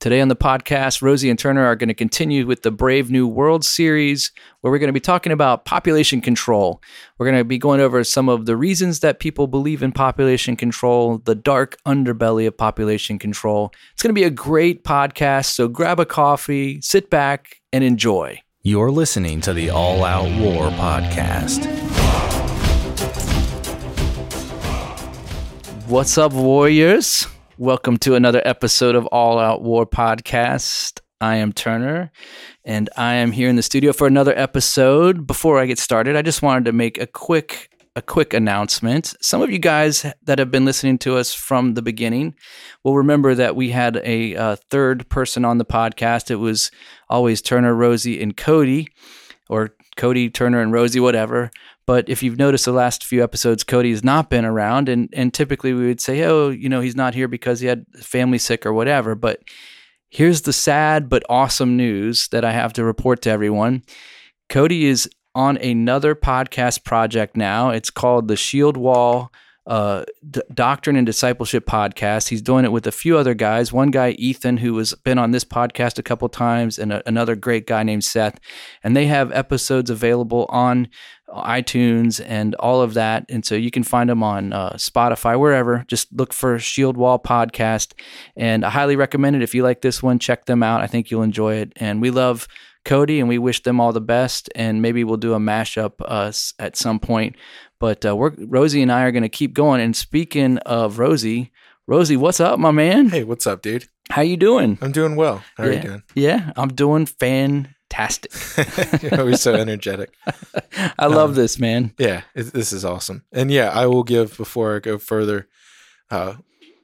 Today on the podcast, Rosie and Turner are going to continue with the Brave New World series, where we're going to be talking about population control. We're going to be going over some of the reasons that people believe in population control, the dark underbelly of population control. It's going to be a great podcast, so grab a coffee, sit back, and enjoy. You're listening to the All Out War podcast. What's up, warriors? Welcome to another episode of All Out War podcast. I am Turner, and I am here in the studio for another episode. Before I get started, I just wanted to make a quick a quick announcement. Some of you guys that have been listening to us from the beginning will remember that we had a uh, third person on the podcast. It was always Turner, Rosie, and Cody, or Cody, Turner, and Rosie, whatever. But if you've noticed the last few episodes, Cody has not been around, and and typically we would say, oh, you know, he's not here because he had family sick or whatever. But here's the sad but awesome news that I have to report to everyone. Cody is on another podcast project now. It's called the Shield Wall uh, D- Doctrine and Discipleship podcast. He's doing it with a few other guys. One guy, Ethan, who has been on this podcast a couple times, and a, another great guy named Seth. And they have episodes available on iTunes and all of that. And so you can find them on uh, Spotify, wherever. Just look for Shield Wall Podcast. And I highly recommend it. If you like this one, check them out. I think you'll enjoy it. And we love Cody and we wish them all the best. And maybe we'll do a mashup uh, at some point. But uh, we're, Rosie and I are going to keep going. And speaking of Rosie, Rosie, what's up, my man? Hey, what's up, dude? How you doing? I'm doing well. How are you doing? Yeah, I'm doing fantastic. You're always so energetic. I love um, this, man. Yeah, it, this is awesome. And yeah, I will give before I go further. Uh,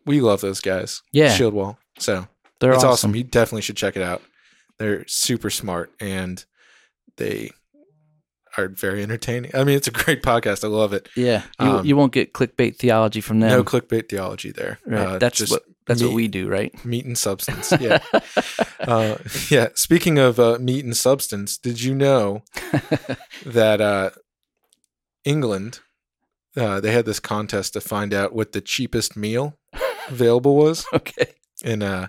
we love those guys. Yeah, Shield Wall. So They're it's awesome. awesome. You definitely should check it out. They're super smart and they are very entertaining. I mean, it's a great podcast. I love it. Yeah, you, um, you won't get clickbait theology from them. No clickbait theology there. Right. Uh, that's what that's meat, what we do, right? Meat and substance. Yeah, uh, yeah. Speaking of uh, meat and substance, did you know that uh, England uh, they had this contest to find out what the cheapest meal available was? okay, and uh,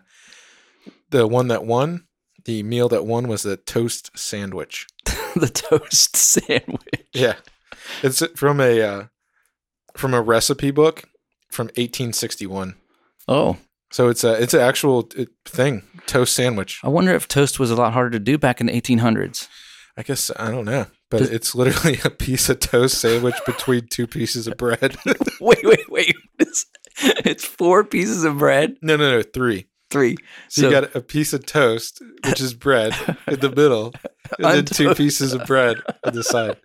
the one that won, the meal that won was the toast sandwich. the toast sandwich. Yeah, it's from a uh, from a recipe book from 1861. Oh, so it's a it's an actual uh, thing, toast sandwich. I wonder if toast was a lot harder to do back in the 1800s. I guess I don't know, but Does, it's literally a piece of toast sandwich between two pieces of bread. wait, wait, wait! It's, it's four pieces of bread. No, no, no, three three. So, so, you got a piece of toast, which is bread, in the middle, and then two pieces of bread on the side.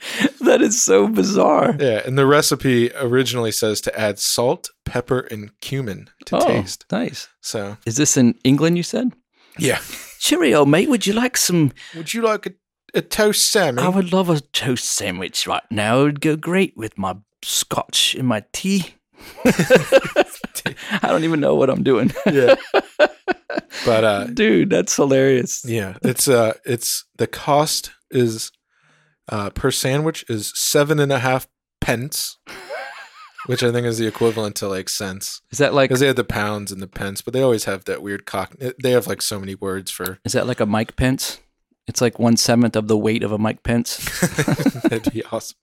That is so bizarre. Yeah, and the recipe originally says to add salt, pepper, and cumin to oh, taste. Nice. So, is this in England? You said. Yeah. Cheerio, mate. Would you like some? Would you like a, a toast sandwich? I would love a toast sandwich right now. It would go great with my scotch and my tea. I don't even know what I'm doing. yeah. But uh dude, that's hilarious. Yeah. It's uh it's the cost is uh per sandwich is seven and a half pence. Which I think is the equivalent to like cents. Is that like because they had the pounds and the pence, but they always have that weird cock. They have like so many words for. Is that like a Mike Pence? It's like one seventh of the weight of a Mike Pence. That'd be awesome.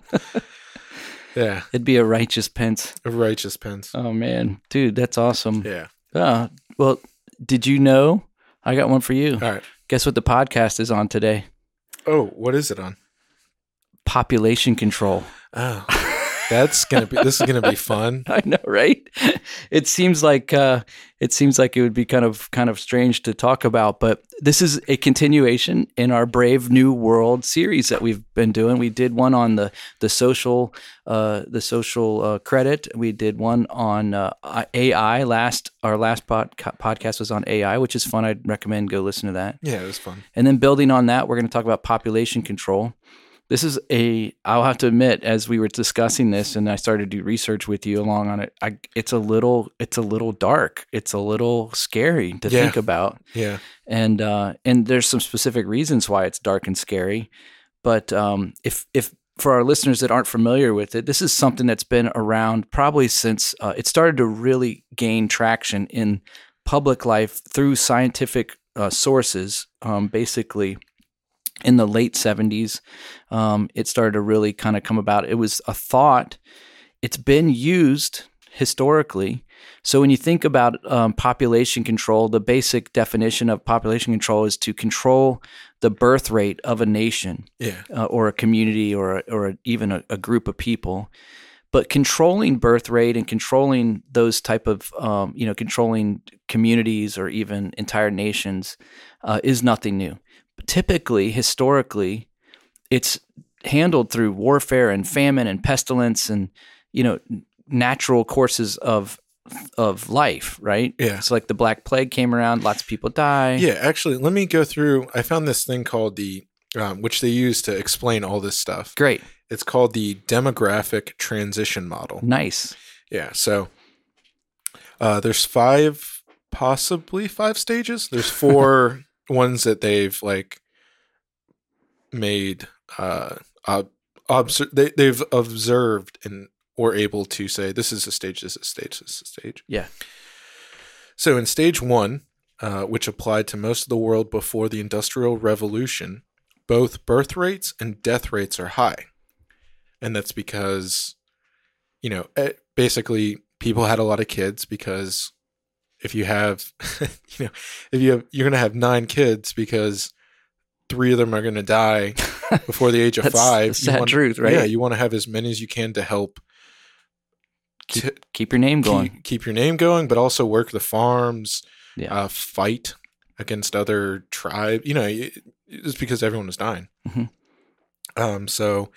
Yeah. It'd be a righteous pence. A righteous pence. Oh man, dude, that's awesome. Yeah. Uh, well, did you know? I got one for you. All right. Guess what the podcast is on today? Oh, what is it on? Population control. Oh. That's gonna be. This is gonna be fun. I know, right? It seems like uh, it seems like it would be kind of kind of strange to talk about, but this is a continuation in our Brave New World series that we've been doing. We did one on the the social uh, the social uh, credit. We did one on uh, AI. Last our last pod, podcast was on AI, which is fun. I'd recommend go listen to that. Yeah, it was fun. And then building on that, we're going to talk about population control this is a i'll have to admit as we were discussing this and i started to do research with you along on it I, it's a little it's a little dark it's a little scary to yeah. think about yeah and uh and there's some specific reasons why it's dark and scary but um if if for our listeners that aren't familiar with it this is something that's been around probably since uh, it started to really gain traction in public life through scientific uh, sources. Um, basically, in the late 70s, um, it started to really kind of come about. It was a thought, it's been used historically. So when you think about um, population control, the basic definition of population control is to control the birth rate of a nation Yeah. uh, or a community or or even a, a group of people. But controlling birth rate and controlling those type of um, you know controlling communities or even entire nations uh, is nothing new. Typically, historically, it's handled through warfare and famine and pestilence and you know natural courses of of life, right? Yeah. It's like the Black Plague came around, lots of people die. Yeah, actually, let me go through. I found this thing called the, um, which they use to explain all this stuff. Great. It's called the demographic transition model. Nice. Yeah, so uh, there's five, possibly five stages. There's four ones that they've like made. Uh, ob- obser- they, they've observed and were able to say this is a stage, this is a stage, this is a stage. Yeah. So in stage one, uh, which applied to most of the world before the Industrial Revolution, both birth rates and death rates are high. And that's because, you know, eh, basically people had a lot of kids because if you have, you know, if you have, you're going to have nine kids because three of them are going to die before the age of That's five. the You sad want- truth, right? Yeah, you want to have as many as you can to help Keep, keep your name going. keep, keep your name going, but also work the farms, Yeah. uh, fight against other tribes. You know, it- it's because everyone was dying. Mhm. Um, so,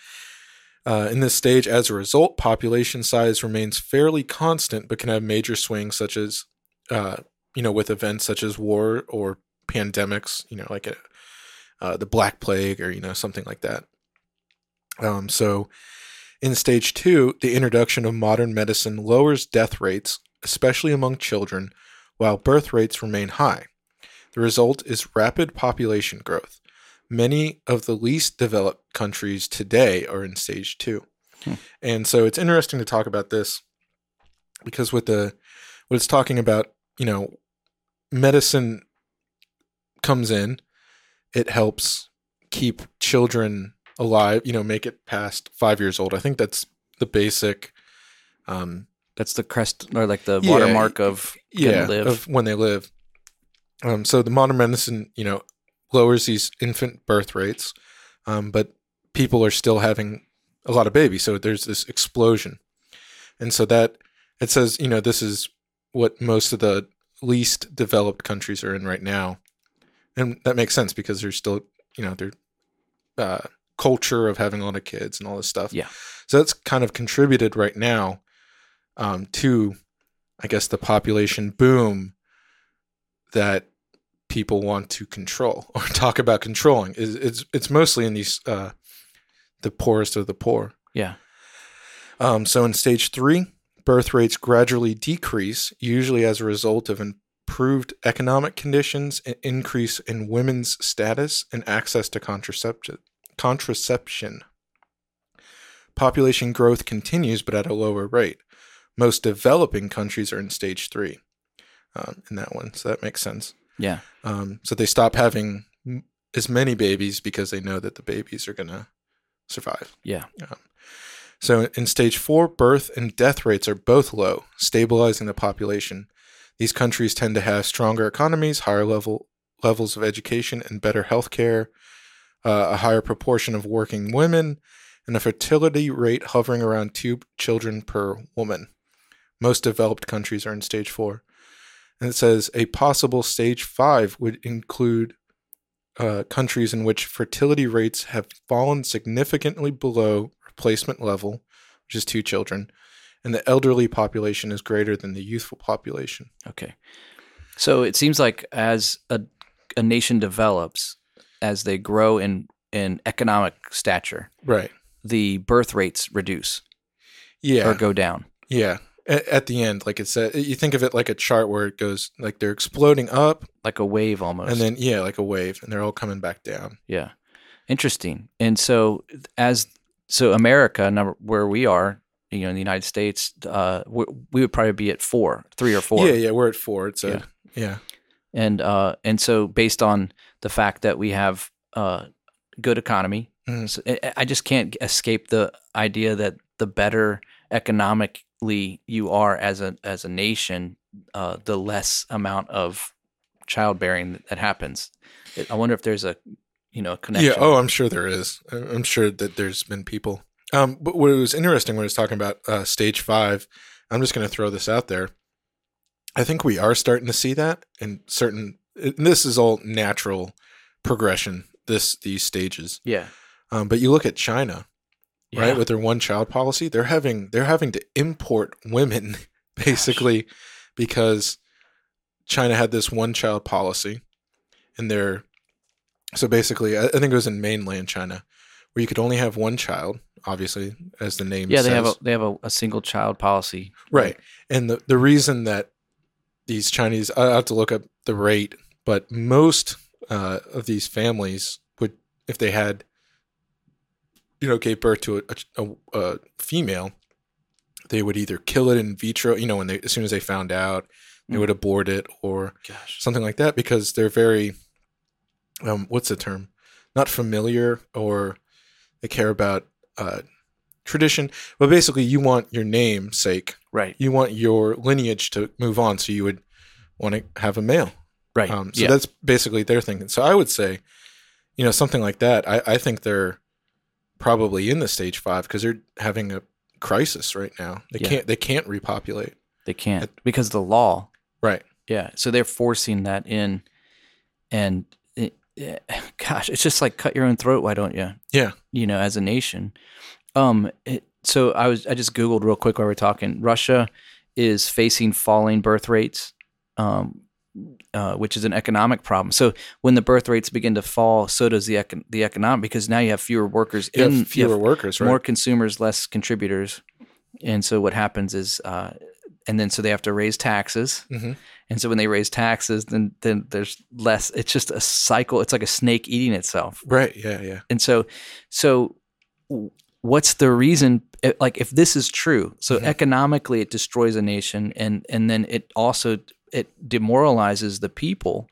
uh, in this stage, as a result, population size remains fairly constant, but can have major swings, such as, uh, you know, with events such as war or pandemics. You know, like a, uh, the Black Plague or you know something like that. Um, so, in stage two, the introduction of modern medicine lowers death rates, especially among children, while birth rates remain high. The result is rapid population growth. Many of the least developed countries today are in stage two. Hmm. And so it's interesting to talk about this because with the what it's talking about, you know, medicine comes in, it helps keep children alive, you know, make it past five years old. I think that's the basic um That's the crest or like the Yeah, watermark of yeah live. of when they live. Um, so the modern medicine, you know, lowers these infant birth rates, um, but people are still having a lot of babies. So there's this explosion, and so that it says, you know, this is what most of the least developed countries are in right now, and that makes sense because there's still, you know, their uh, culture of having a lot of kids and all this stuff. Yeah. So that's kind of contributed right now um, to I guess the population boom that people want to control or talk about controlling is it's it's mostly in these uh, the poorest of the poor. yeah. Um, so in stage three, birth rates gradually decrease, usually as a result of improved economic conditions, an increase in women's status, and access to contraception. Contraception. Population growth continues, but at a lower rate. Most developing countries are in stage three um, in that one, so that makes sense. Yeah. Um, so they stop having as many babies because they know that the babies are going to survive. Yeah. Yeah. So in stage four, birth and death rates are both low, stabilizing the population. These countries tend to have stronger economies, higher level levels of education, and better health care, uh, a higher proportion of working women, and a fertility rate hovering around two children per woman. Most developed countries are in stage four. And it says a possible stage five would include uh, countries in which fertility rates have fallen significantly below replacement level, which is two children, and the elderly population is greater than the youthful population. Okay. So it seems like as a a nation develops, as they grow in in economic stature, Right. the birth rates reduce Yeah. or go down. yeah. At, at the end, like it said, you think of it like a chart where it goes like they're exploding up, Like a wave almost. and then yeah, like a wave, and they're all coming back down. Yeah. Interesting. And so as so America number where we are, you know, in the United States, uh we, we would probably be at 4, 3 or 4. Yeah, yeah, we're at four. It's a Yeah. Yeah. and uh, and so based on the fact that we have uh, good economy, Mhm. so I, I just can't escape the idea that the better economically you are as a as a nation, uh, the less amount of childbearing that happens. I wonder if there's a you know a connection. Yeah. Oh, I'm sure there is. I'm sure that there's been people. Um, but what was interesting when I was talking about uh, stage five, I'm just going to throw this out there. I think we are starting to see that in certain. And this is all natural progression. This these stages. yeah, Um, but you look at China, yeah. right, with their one child policy, they're having they're having to import women basically because China had this one child policy, and they're so basically, I, I think it was in mainland China where you could only have one child, obviously, as the name yeah, says. they have a they have a, a single child policy. right, and the the reason that these Chinese, I have to look up the rate, but most uh, of these families would, if they had, you know, gave birth to a, a, a female, they would either kill it in vitro, you know, when they as soon as they found out, they Mm. would abort it or Gosh, something like that because they're very, um, what's the term? Not familiar or they care about uh, tradition, but basically you want your namesake right, you want your lineage to move on, so you would want to have a male. right. Um, so yeah, that's basically their thinking. So I would say, you know, something like that. I, I think they're probably in the stage five because they're having a crisis right now. They Yeah. can't they can't repopulate. they can't because of the law. Right. Yeah, so they're forcing that in, and gosh, it's just like cut your own throat. Why don't you? Yeah. you know, as a nation. Um, it, so I was I just googled real quick while we're talking. Russia is facing falling birth rates, um, uh, which is an economic problem. So when the birth rates begin to fall, so does the econ- the economic because now you have fewer workers You in fewer workers, right? more consumers, less contributors, and so what happens is, uh, and then so they have to raise taxes. Mhm. And so when they raise taxes, then then there's less. It's just a cycle. It's like a snake eating itself right. Yeah. Yeah. and so so what's the reason eh, like if this is true so Mhm. economically it destroys a nation and and then it also it demoralizes the people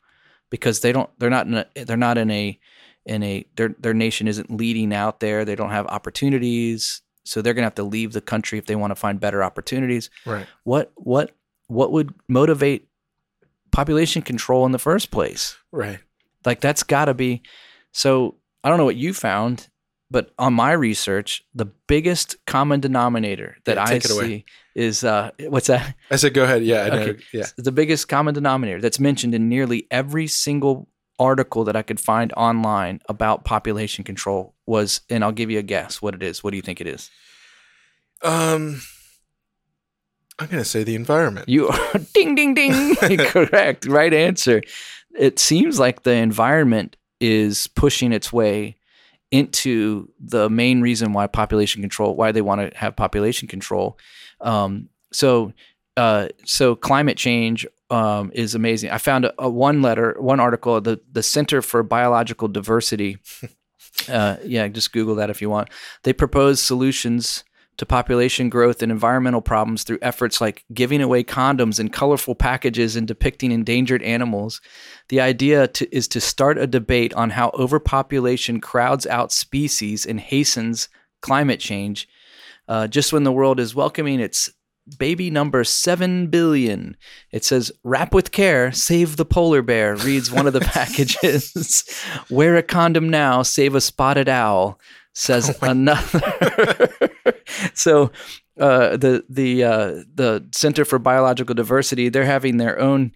because they don't they're not in a, they're not in a in a their their nation isn't leading out there they don't have opportunities so they're going to have to leave the country if they want to find better opportunities Right. what what what would motivate population control in the first place Right. like that's got to be. So I don't know what you found, but on my research, the biggest common denominator that Yeah, I see away. is uh, what's that? I said, go ahead. Yeah. I know. Okay. Yeah. The biggest common denominator that's mentioned in nearly every single article that I could find online about population control was, and I'll give you a guess what it is. What do you think it is? Um, I'm gonna say the environment. You are ding ding ding. Correct. Right answer. It seems like the environment is pushing its way into the main reason why population control, why they want to have population control. Um, so, uh, so climate change um, is amazing. I found a, a one letter, one article, the the Center for Biological Diversity. Uh, yeah, just Google that if you want. They propose solutions to population growth and environmental problems through efforts like giving away condoms in colorful packages and depicting endangered animals. The idea to, is to start a debate on how overpopulation crowds out species and hastens climate change. Uh, just when the world is welcoming its baby number 7 billion, it says, Wrap with care, save the polar bear, reads one of the packages. Wear a condom now, save a spotted owl, says another. so uh, the the uh, the Center for Biological Diversity they're having their own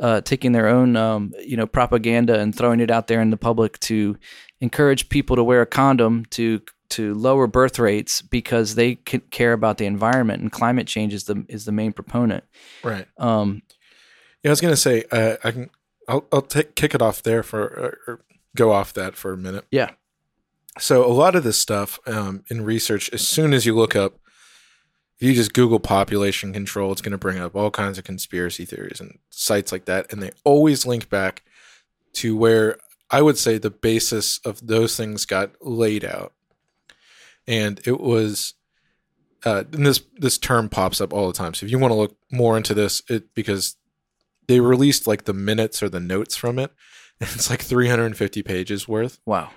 uh, taking their own um, you know propaganda and throwing it out there in the public to encourage people to wear a condom to to lower birth rates because they care about the environment and climate change is the is the main proponent. Right. Um, Yeah, I was gonna say uh, I can. I'll I'll take kick it off there for or, or go off that for a minute. Yeah. So a lot of this stuff um, in research, as soon as you look up, if you just Google population control, it's going to bring up all kinds of conspiracy theories and sites like that, and they always link back to where I would say the basis of those things got laid out, and it was. Uh, and this this term pops up all the time. So if you want to look more into this, it because they released like the minutes or the notes from it. And it's like 350 pages worth. Wow.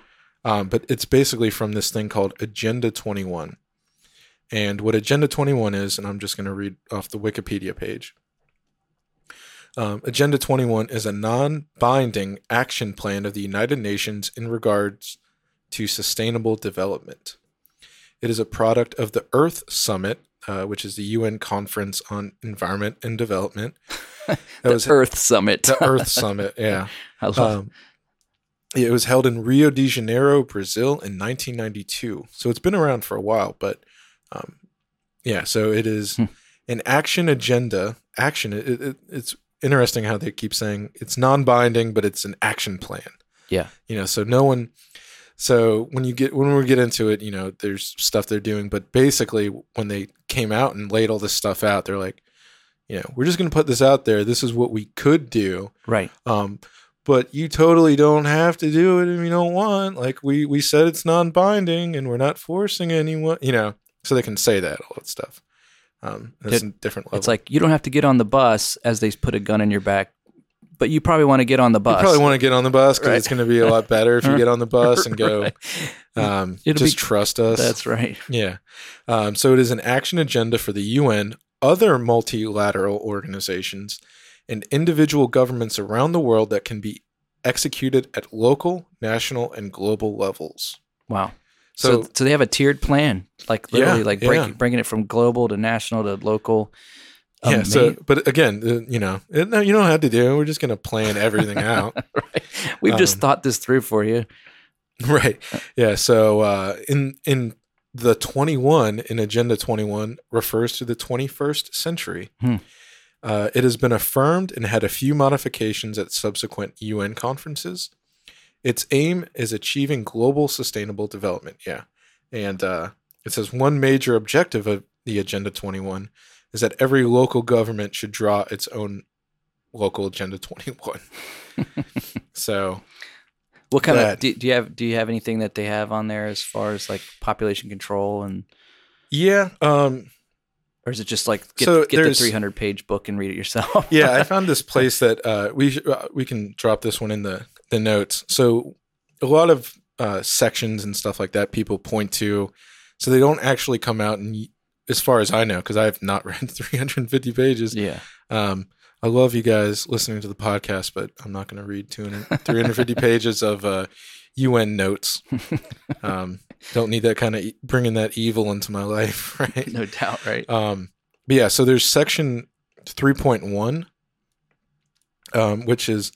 Um, but it's basically from this thing called Agenda 21. And what Agenda 21 is, and I'm just going to read off the Wikipedia page. Um, Agenda 21 is a non binding action plan of the United Nations in regards to sustainable development. It is a product of the Earth Summit, uh, which is the UN Conference on Environment and Development. That the Earth Summit. the Earth Summit, yeah. I love Um, it was held in Rio de Janeiro, Brazil in 1992. So it's been around for a while, but um, yeah, so it is Hmm. an action agenda. Action, it, it, it's interesting how they keep saying it's non binding, but it's an action plan. Yeah. You know, so no one. So when you get when we get into it, you know, there's stuff they're doing, but basically when they came out and laid all this stuff out, they're like, you know, we're just going to put this out there. This is what we could do. right. Um, but you totally don't have to do it if you don't want. Like we we said, it's non-binding, and we're not forcing anyone. You know, so they can say that all that stuff. Um, a different level. It's like you don't have to get on the bus as they put a gun in your back, but you probably want to get on the bus. you probably want to get on the bus because Right. it's going to be a lot better if you get on the bus and go. Right. Um, just be- trust us. That's right. Yeah. Um, so it is an action agenda for the UN, other multilateral organizations, and individual governments around the world that can be executed at local, national, and global levels. Wow. So, So, so, they have a tiered plan, like literally, Yeah, like yeah. breaking bringing it from global to national to local. Yeah. So, but again, uh, you know, no, you don't have to do. it. We're just going to plan everything out. right. We've just Um, thought this through for you. right. Yeah. So, uh, in in the 21 in Agenda 21 refers to the 21st century. Hmm. Uh, it has been affirmed and had a few modifications at subsequent UN conferences. Its aim is achieving global sustainable development. Yeah. And uh, it says one major objective of the Agenda 21 is that every local government should draw its own local Agenda 21. so, What kind Brad. of do, do you have? Do you have anything that they have on there as far as like population control and, yeah. Um, or is it just like get, So get the three hundred page book and read it yourself? yeah, I found this place that uh, we uh, we can drop this one in the the notes. So a lot of uh, sections and stuff like that people point to, so they don't actually come out and, as far as I know, because I have not read 350 pages. yeah. Um, I love you guys listening to the podcast, but I'm not going to read 200, 350 pages of uh, UN notes. Um, don't need that kind of e- bringing that evil into my life, right? No doubt. Right. Um, but yeah, so there's section 3.1, um, which is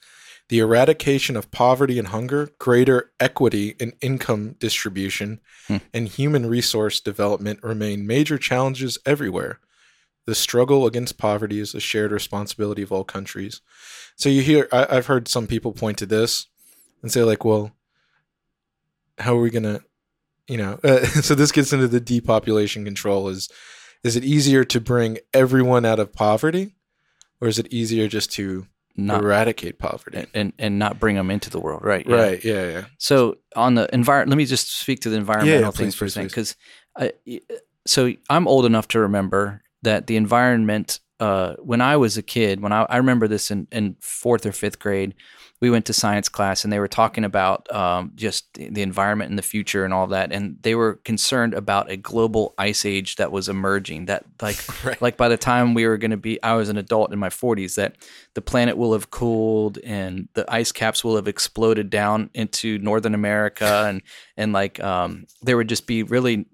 the eradication of poverty and hunger, greater equity in income distribution, Hmm. and human resource development remain major challenges everywhere. The struggle against poverty is a shared responsibility of all countries. So you hear, I, I've heard some people point to this and say, like, well, how are we going to, you know, uh, so this gets into the depopulation control is, is it easier to bring everyone out of poverty or is it easier just to Not eradicate poverty? and and not bring them into the world. Right. yeah. Right. Yeah. Yeah. So on the environment, let me just speak to the environmental things please, for a second, because so I'm old enough to remember that the environment. Uh, when I was a kid, when I, I remember this in, in fourth or fifth grade, we went to science class and they were talking about um, just the environment in the future and all that, and they were concerned about a global ice age that was emerging. That like Right. like by the time we were going to be i was an adult in my 40s that the planet will have cooled and the ice caps will have exploded down into northern america and and like um there would just be really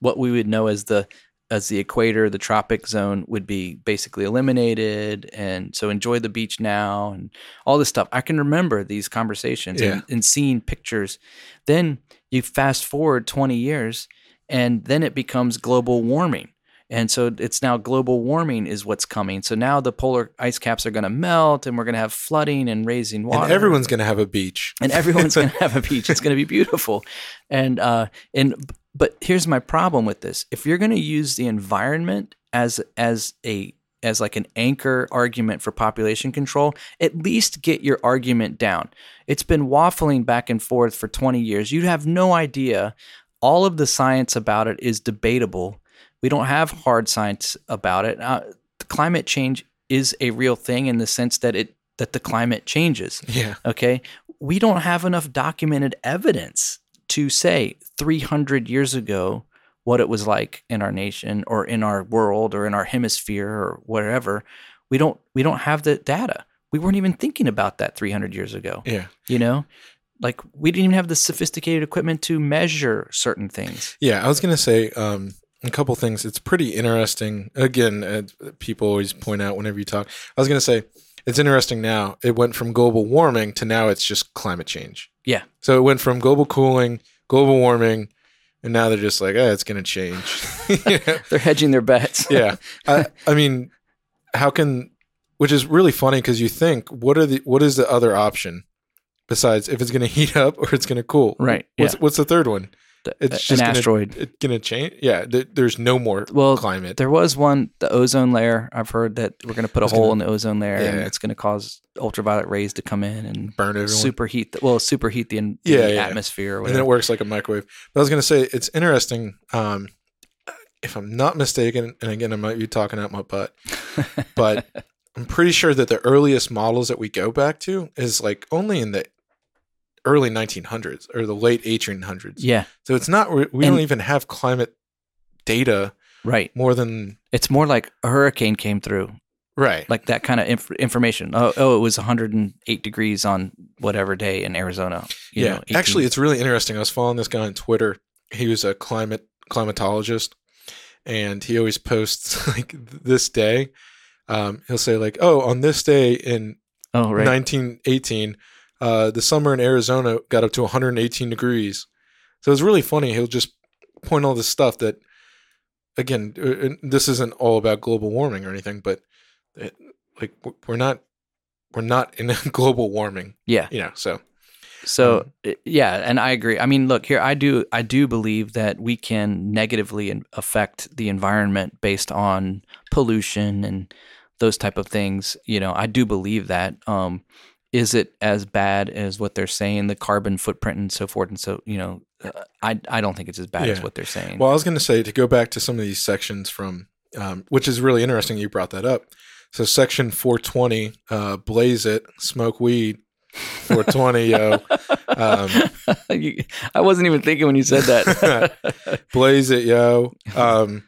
what we would know as the as the equator the tropic zone would be basically eliminated and so enjoy the beach now and all this stuff i can remember these conversations and, and seeing pictures then you fast forward 20 years and then it becomes global warming and so it's now global warming is what's coming. So now the polar ice caps are going to melt and we're going to have flooding and raising water. And everyone's going to have a beach. and everyone's going to have a beach. It's going to be beautiful. And uh and but here's my problem with this. If you're going to use the environment as as a as like an anchor argument for population control, at least get your argument down. It's been waffling back and forth for 20 years. You have no idea. All of the science about it is debatable. We don't have hard science about it. Uh, climate change is a real thing in the sense that it that the climate changes. Yeah. Okay. We don't have enough documented evidence to say 300 years ago what it was like in our nation or in our world or in our hemisphere or whatever. We don't we don't have the data. We weren't even thinking about that 300 years ago. Yeah. You know? Like we didn't even have the sophisticated equipment to measure certain things. Yeah, I was gonna say um, a couple things. It's pretty interesting. Again, uh, people always point out whenever you talk. I was gonna say it's interesting now. It went from global warming to now it's just climate change. Yeah. So it went from global cooling, global warming, and now they're just like, eh, it's gonna change. You? They're hedging their bets. yeah. I, I mean, how can? Which is really funny because you think, what are the what is the other option besides if it's going to heat up or it's going to cool? Right. What's yeah. what's the third one? The- It's an just gonna, asteroid. It's going to change. Yeah. Th- there's no more Well, climate. There was one, the ozone layer. I've heard that we're going to put a hole gonna- in the ozone layer, and it's going to cause ultraviolet rays to come in and Burn everyone. superheat. The, well, superheat the, in- Yeah, the yeah. atmosphere. Or and then it works like a microwave. But I was going to say it's interesting. Um, if I'm not mistaken, and again I might be talking out my butt, but I'm pretty sure that the earliest models that we go back to is like only in the early 1900s or the late 1800s. yeah, So it's not we don't even have climate data right. more than It's more like a hurricane came through, right. like that kind of inf- information. Oh, oh, it was 108 degrees on whatever day in Arizona. you yeah. know, Actually, it's really interesting. I was following this guy on Twitter. He was a climate climatologist, and he always posts like this day. Um, he'll say like, "Oh, on this day in oh, right. 1918, uh, the summer in Arizona got up to 118 degrees." So it's really funny. He'll just point all this stuff that, again, uh, this isn't all about global warming or anything, but it, like we're not we're not in global warming, yeah. you know. So So Um, yeah, and I agree. I mean, look here, I do I do believe that we can negatively affect the environment based on pollution and those type of things. You know, I do believe that. Um, is it as bad as what they're saying, the carbon footprint and so forth and so you know, uh, I I don't think it's as bad as what they're saying. Well, I was going to say to go back to some of these sections from, um, which is really interesting. You brought that up. So section 420, uh, blaze it, smoke weed. 420, yo, um, You- I wasn't even thinking when you said that. blaze it, yo. Um,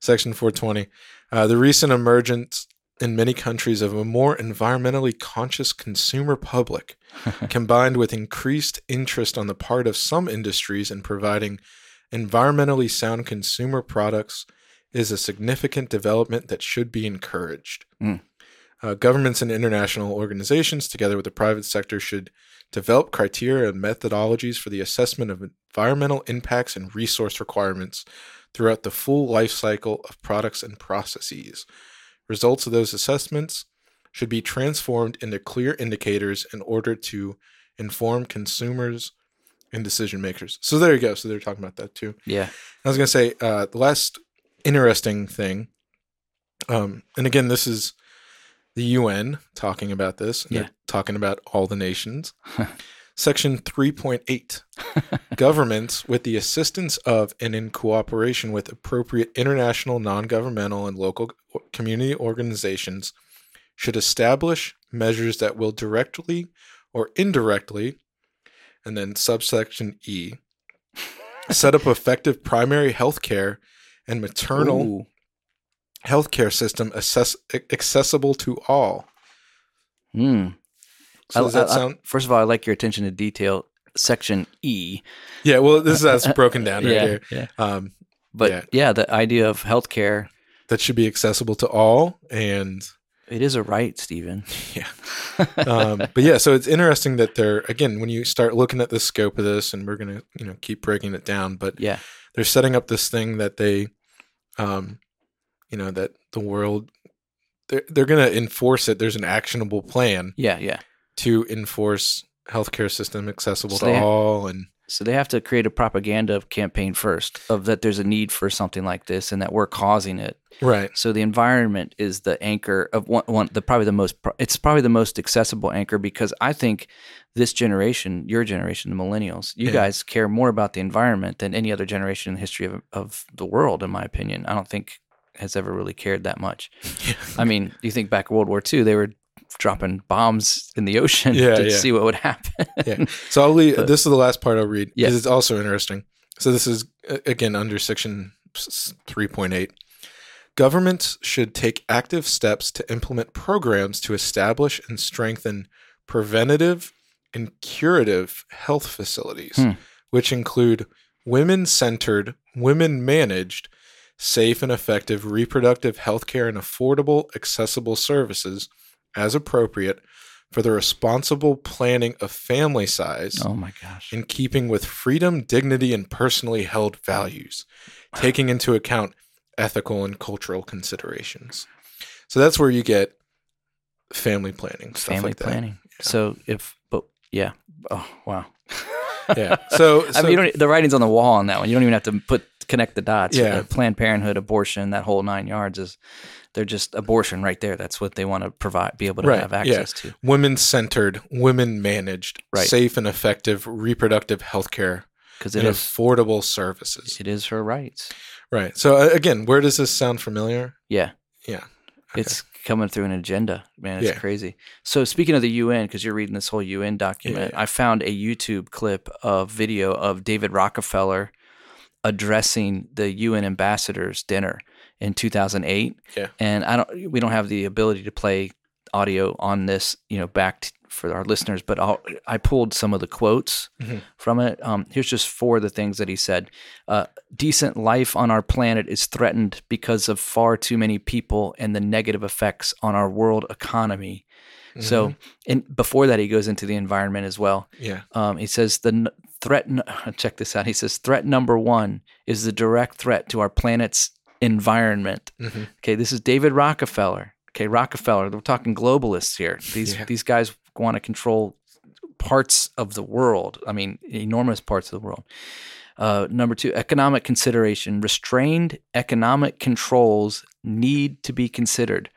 section 420, uh, the recent emergence in many countries of a more environmentally conscious consumer public, combined with increased interest on the part of some industries in providing environmentally sound consumer products, is a significant development that should be encouraged. Mm. Uh, governments and international organizations, together with the private sector, should develop criteria and methodologies for the assessment of environmental impacts and resource requirements throughout the full life cycle of products and processes. Results of those assessments should be transformed into clear indicators in order to inform consumers and decision makers. So there you go. So they're talking about that too. yeah. I was going to say uh, the last interesting thing, um, and again, this is the UN talking about this. and Yeah. They're talking about all the nations. Section 3.8 Governments, with the assistance of and in cooperation with appropriate international, non governmental, and local community organizations, should establish measures that will directly or indirectly, and then subsection E, set up effective primary health care and maternal Ooh. healthcare system accessible to all. Hmm. So I- does that I- I- sound? first of all, I like your attention to detail. Section E. Yeah. Well, this is how it's broken down right yeah, here. yeah. Um, But Yeah. yeah. the idea of healthcare, that should be accessible to all, and it is a right, Stephen. yeah. Um, but yeah, so it's interesting that they're again when you start looking at the scope of this, and we're gonna you know keep breaking it down, but Yeah. they're setting up this thing that they, um, you know, that the world. They're, they're going to enforce it. There's an actionable plan Yeah, yeah. To enforce healthcare system accessible So to all and So they have to create a propaganda campaign first of that there's a need for something like this and that we're causing it. right So the environment is the anchor of one, one the probably the most it's probably the most accessible anchor because I think this generation, your generation, the millennials, you Yeah. guys care more about the environment than any other generation in the history of, of the world, in my opinion. I don't think has ever really cared that much. I mean, you think back World War II, they were dropping bombs in the ocean Yeah, to yeah. see what would happen. yeah. So I'll leave, But- this is the last part I'll read Yeah. because it's also interesting. So this is again under section 3.8. Governments should take active steps to implement programs to establish and strengthen preventative and curative health facilities, Hmm. which include women-centered, women-managed, safe and effective reproductive health care and affordable, accessible services as appropriate for the responsible planning of family size oh my gosh. in keeping with freedom, dignity, and personally held values, taking into account ethical and cultural considerations. So that's where you get family planning, stuff Family like that. planning. So if, but yeah. Oh, wow. Yeah. So, I mean, you don't, the writing's on the wall on that one. You don't even have to put connect the dots. Yeah. Uh, Planned Parenthood, abortion, that whole nine yards is they're just abortion right there. That's what they want to provide, be able to Right, have yeah. access to. women centered, women managed, Right. safe and effective reproductive health care Because it and is affordable services. it is her rights. Right. So uh, again, where does this sound familiar? Yeah. Yeah. It's coming through an agenda, man. It's Yeah. crazy. So speaking of the UN, because you're reading this whole UN document, Yeah. I found a YouTube clip of video of David Rockefeller addressing the UN ambassadors dinner in 2008. Yeah. And I don't, we don't have the ability to play audio on this, you know, back t- for our listeners, but I'll, I pulled some of the quotes Mhm. from it. Um, here's just four of the things that he said. Uh, decent life on our planet is threatened because of far too many people and the negative effects on our world economy. So, and before that, he goes into the environment as well. Yeah. Um, he says the n- threat. n- Check this out. He says threat number one is the direct threat to our planet's environment. Mhm. Okay, this is David Rockefeller. Okay, Rockefeller. We're talking globalists here. These Yeah. these guys want to control parts of the world. I mean, enormous parts of the world. Uh, number two, economic consideration. Restrained economic controls need to be considered.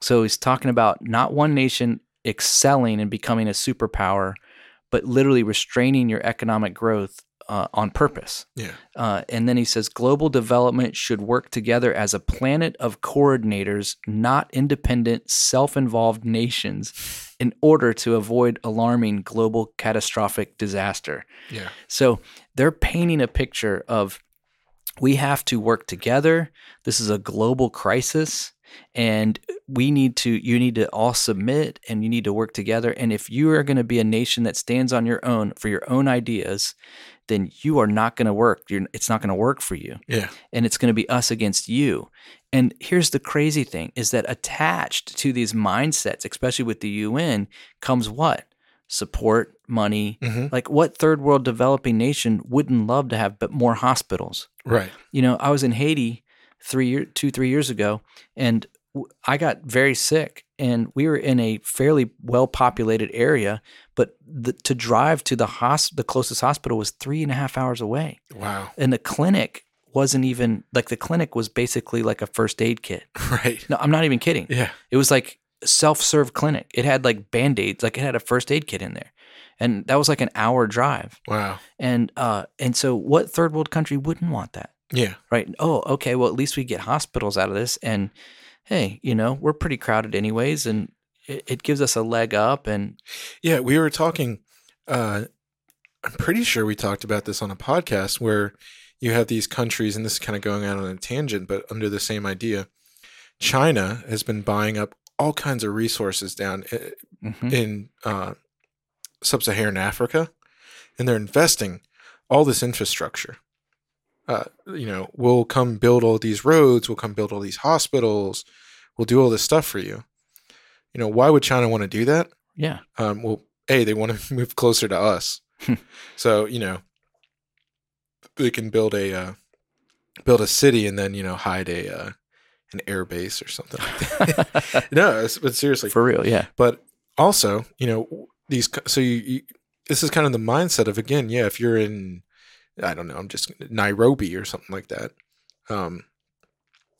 So he's talking about not one nation excelling and becoming a superpower, but literally restraining your economic growth uh, on purpose. Yeah. Uh, and then he says global development should work together as a planet of coordinators, not independent, self involved nations, in order to avoid alarming global catastrophic disaster. Yeah. So they're painting a picture of we have to work together. This is a global crisis. And we need to, you need to all submit and you need to work together. And if you are going to be a nation that stands on your own for your own ideas, then you are not going to work. You're, it's not going to work for you Yeah. and it's going to be us against you. And here's the crazy thing is that attached to these mindsets, especially with the UN, comes what? Support, money. Mhm. Like what third world developing nation wouldn't love to have but more hospitals? Right. You know, I was in Haiti three year, two, three years ago, and I got very sick. And we were in a fairly well populated area, but the, to drive to the hos- the closest hospital was three and a half hours away Wow. and the clinic wasn't even like the clinic was basically like a first aid kit. Right. No, I'm not even kidding. Yeah. It was like self-serve clinic. It had like band-aids, like it had a first aid kit in there. And that was like an hour drive. Wow. And uh and so what third world country wouldn't want that? Yeah. Right? Oh, okay, well at least we get hospitals out of this and hey, you know, we're pretty crowded anyways and it, it gives us a leg up and Yeah. We were talking, uh, I'm pretty sure we talked about this on a podcast where you have these countries, and this is kind of going out on a tangent, but under the same idea. China has been buying up all kinds of resources down uh, Mhm. in uh, sub-Saharan Africa, and they're investing all this infrastructure. Uh, you know, we'll come build all these roads, we'll come build all these hospitals, we'll do all this stuff for you. You know, why would China want to do that? yeah. Um, well, a they want to move closer to us, so you know they can build a uh, build a city and then you know hide a uh, an air base or something. like that. no, it's- but seriously, For real, yeah. but also, you know, these. So you, you, this is kind of the mindset of again, yeah. If you're in, I don't know, I'm just Nairobi or something like that. Um,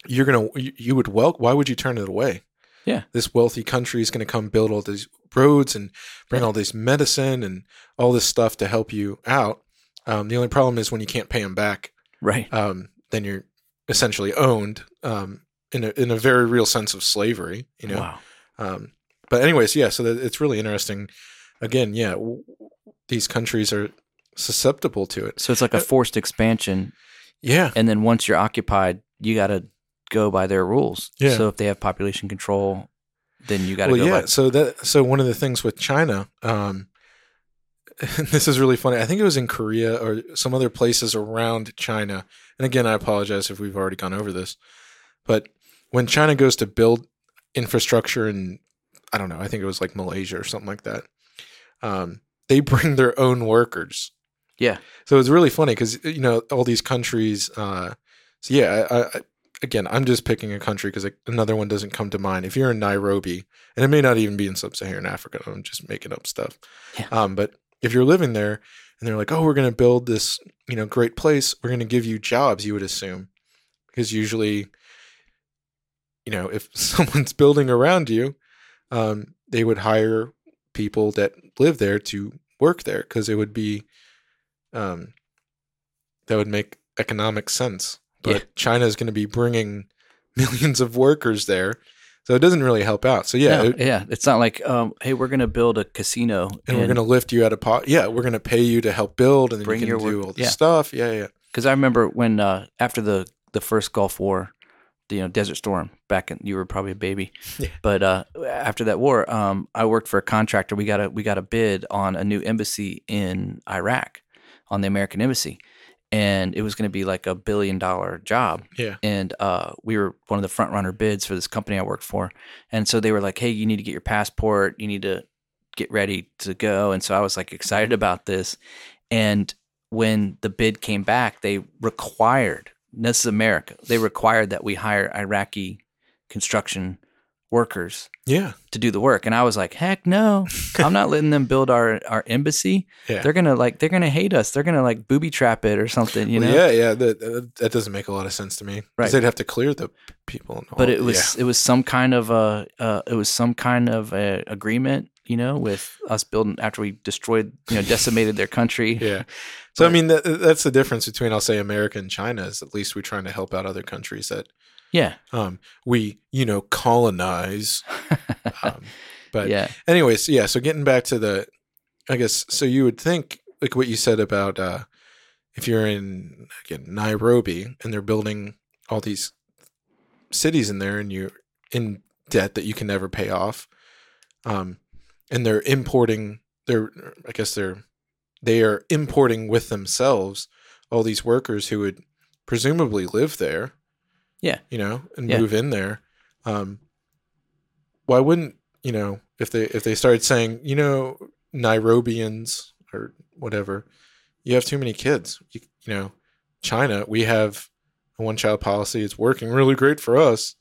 you're gonna, you, you would well Why would you turn it away? Yeah. this wealthy country is going to come build all these roads and bring all this medicine and all this stuff to help you out. Um, the only problem is when you can't pay them back, Right. um, then you're essentially owned. Um, in a in a very real sense of slavery. You know. Wow. Um, but anyways, yeah. So that, it's really interesting. Again, yeah, w- these countries are susceptible to it. So it's like a Uh, forced expansion, Yeah. and then once you're occupied, you got to go by their rules. Yeah. So if they have population control, then you got to well, go yeah. by. So that so one of the things with China, um, this is really funny. I think it was in Korea or some other places around China. And again, I apologize if we've already gone over this, but when China goes to build infrastructure in, I don't know, I think it was like Malaysia or something like that. Um, they bring their own workers. Yeah. So it's really funny because you know all these countries. Uh, so yeah, I, I, again, I'm just picking a country because another one doesn't come to mind. If you're in Nairobi, and it may not even be in sub-Saharan Africa, I'm just making up stuff. Yeah. Um, but if you're living there and they're like, "Oh, we're going to build this, you know, great place. We're going to give you jobs," you would assume, because usually, you know, if someone's building around you, um, they would hire people that live there to work there because it would be, um, that would make economic sense. But Yeah. China is going to be bringing millions of workers there, so it doesn't really help out. So yeah, No, it- yeah. It's not like, um, hey, we're going to build a casino and we're going to lift you out of pot. Yeah, we're going to pay you to help build, and then Bring you your can do work- all the yeah. stuff. Yeah, yeah, because I remember when uh, after the the first Gulf War, the, you know, Desert Storm. Back in, you were probably a baby, Yeah. but uh, after that war, um, I worked for a contractor. We got a we got a bid on a new embassy in Iraq, on the American embassy, and it was going to be like a billion dollar job. yeah. and uh, we were one of the front runner bids for this company I worked for. And so they were like, "Hey, you need to get your passport. You need to get ready to go." And so I was like excited about this. And when the bid came back, they required this is America. They required that we hire Iraqi construction workers Yeah, to do the work. And I was like, "Heck no! I'm not letting them build our our embassy. yeah. They're gonna like they're gonna hate us. They're gonna like booby trap it or something. You Well, know?" yeah, yeah. That, that doesn't make a lot of sense to me. Right. They'd have to clear the people. And all- but it was it was some kind of a uh, it was some kind of a agreement you know with us building after we destroyed you know decimated their country Yeah. yeah. So I mean, that, that's the difference between I'll say America and China is at least we're trying to help out other countries that yeah um, we you know colonize. Um, but yeah anyways, yeah. So getting back to the, I guess so you would think like what you said about uh, if you're in again Nairobi and they're building all these cities in there and you're in debt that you can never pay off, um, and they're importing they're I guess they're they are importing with themselves all these workers who would presumably live there. Yeah. You know, and Yeah. move in there. Um, why wouldn't you know if they if they started saying you know Nairobians or whatever, you have too many kids. You, you know, China we have a one child policy. It's working really great for us,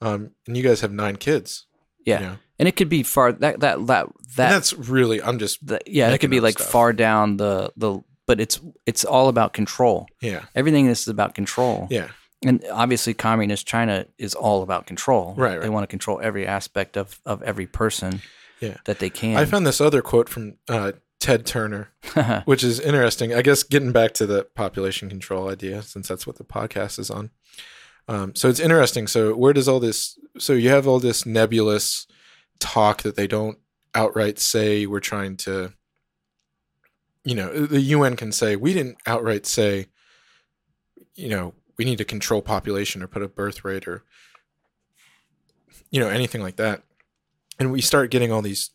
um, and you guys have nine kids. yeah You know? and it could be far that that that that, that's really I'm just that yeah it could be like stuff. far down the the but it's it's all about control yeah everything this is about control yeah and obviously communist china is all about control Right, they want to control every aspect of of every person Yeah. that they can I found this other quote from uh, Ted Turner, which is interesting. I guess getting back to the population control idea, since that's what the podcast is on. Um, so it's interesting. So where does all this? So you have all this nebulous talk that they don't outright say we're trying to. You know, the UN can say we didn't outright say. You know, we need to control population or put a birth rate or. You know, anything like that, and we start getting all these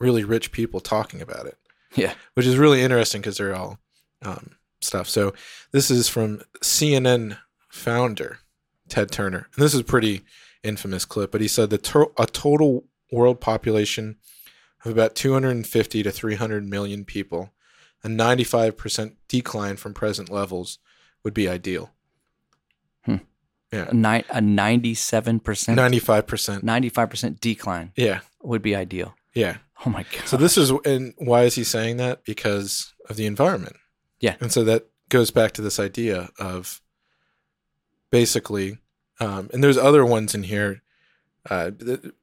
really rich people talking about it yeah which is really interesting because they're all um, stuff. So this is from CNN founder Ted Turner, and this is a pretty infamous clip. But he said the to- a total world population of about 250 to 300 million people, a 95 percent decline from present levels would be ideal. A, ni- a 97% 95 percent. 95% decline Yeah, would be ideal. yeah. Oh my god. So this is and why is he saying that? Because of the environment. Yeah. And so that goes back to this idea of basically, um, and there's other ones in here. Uh,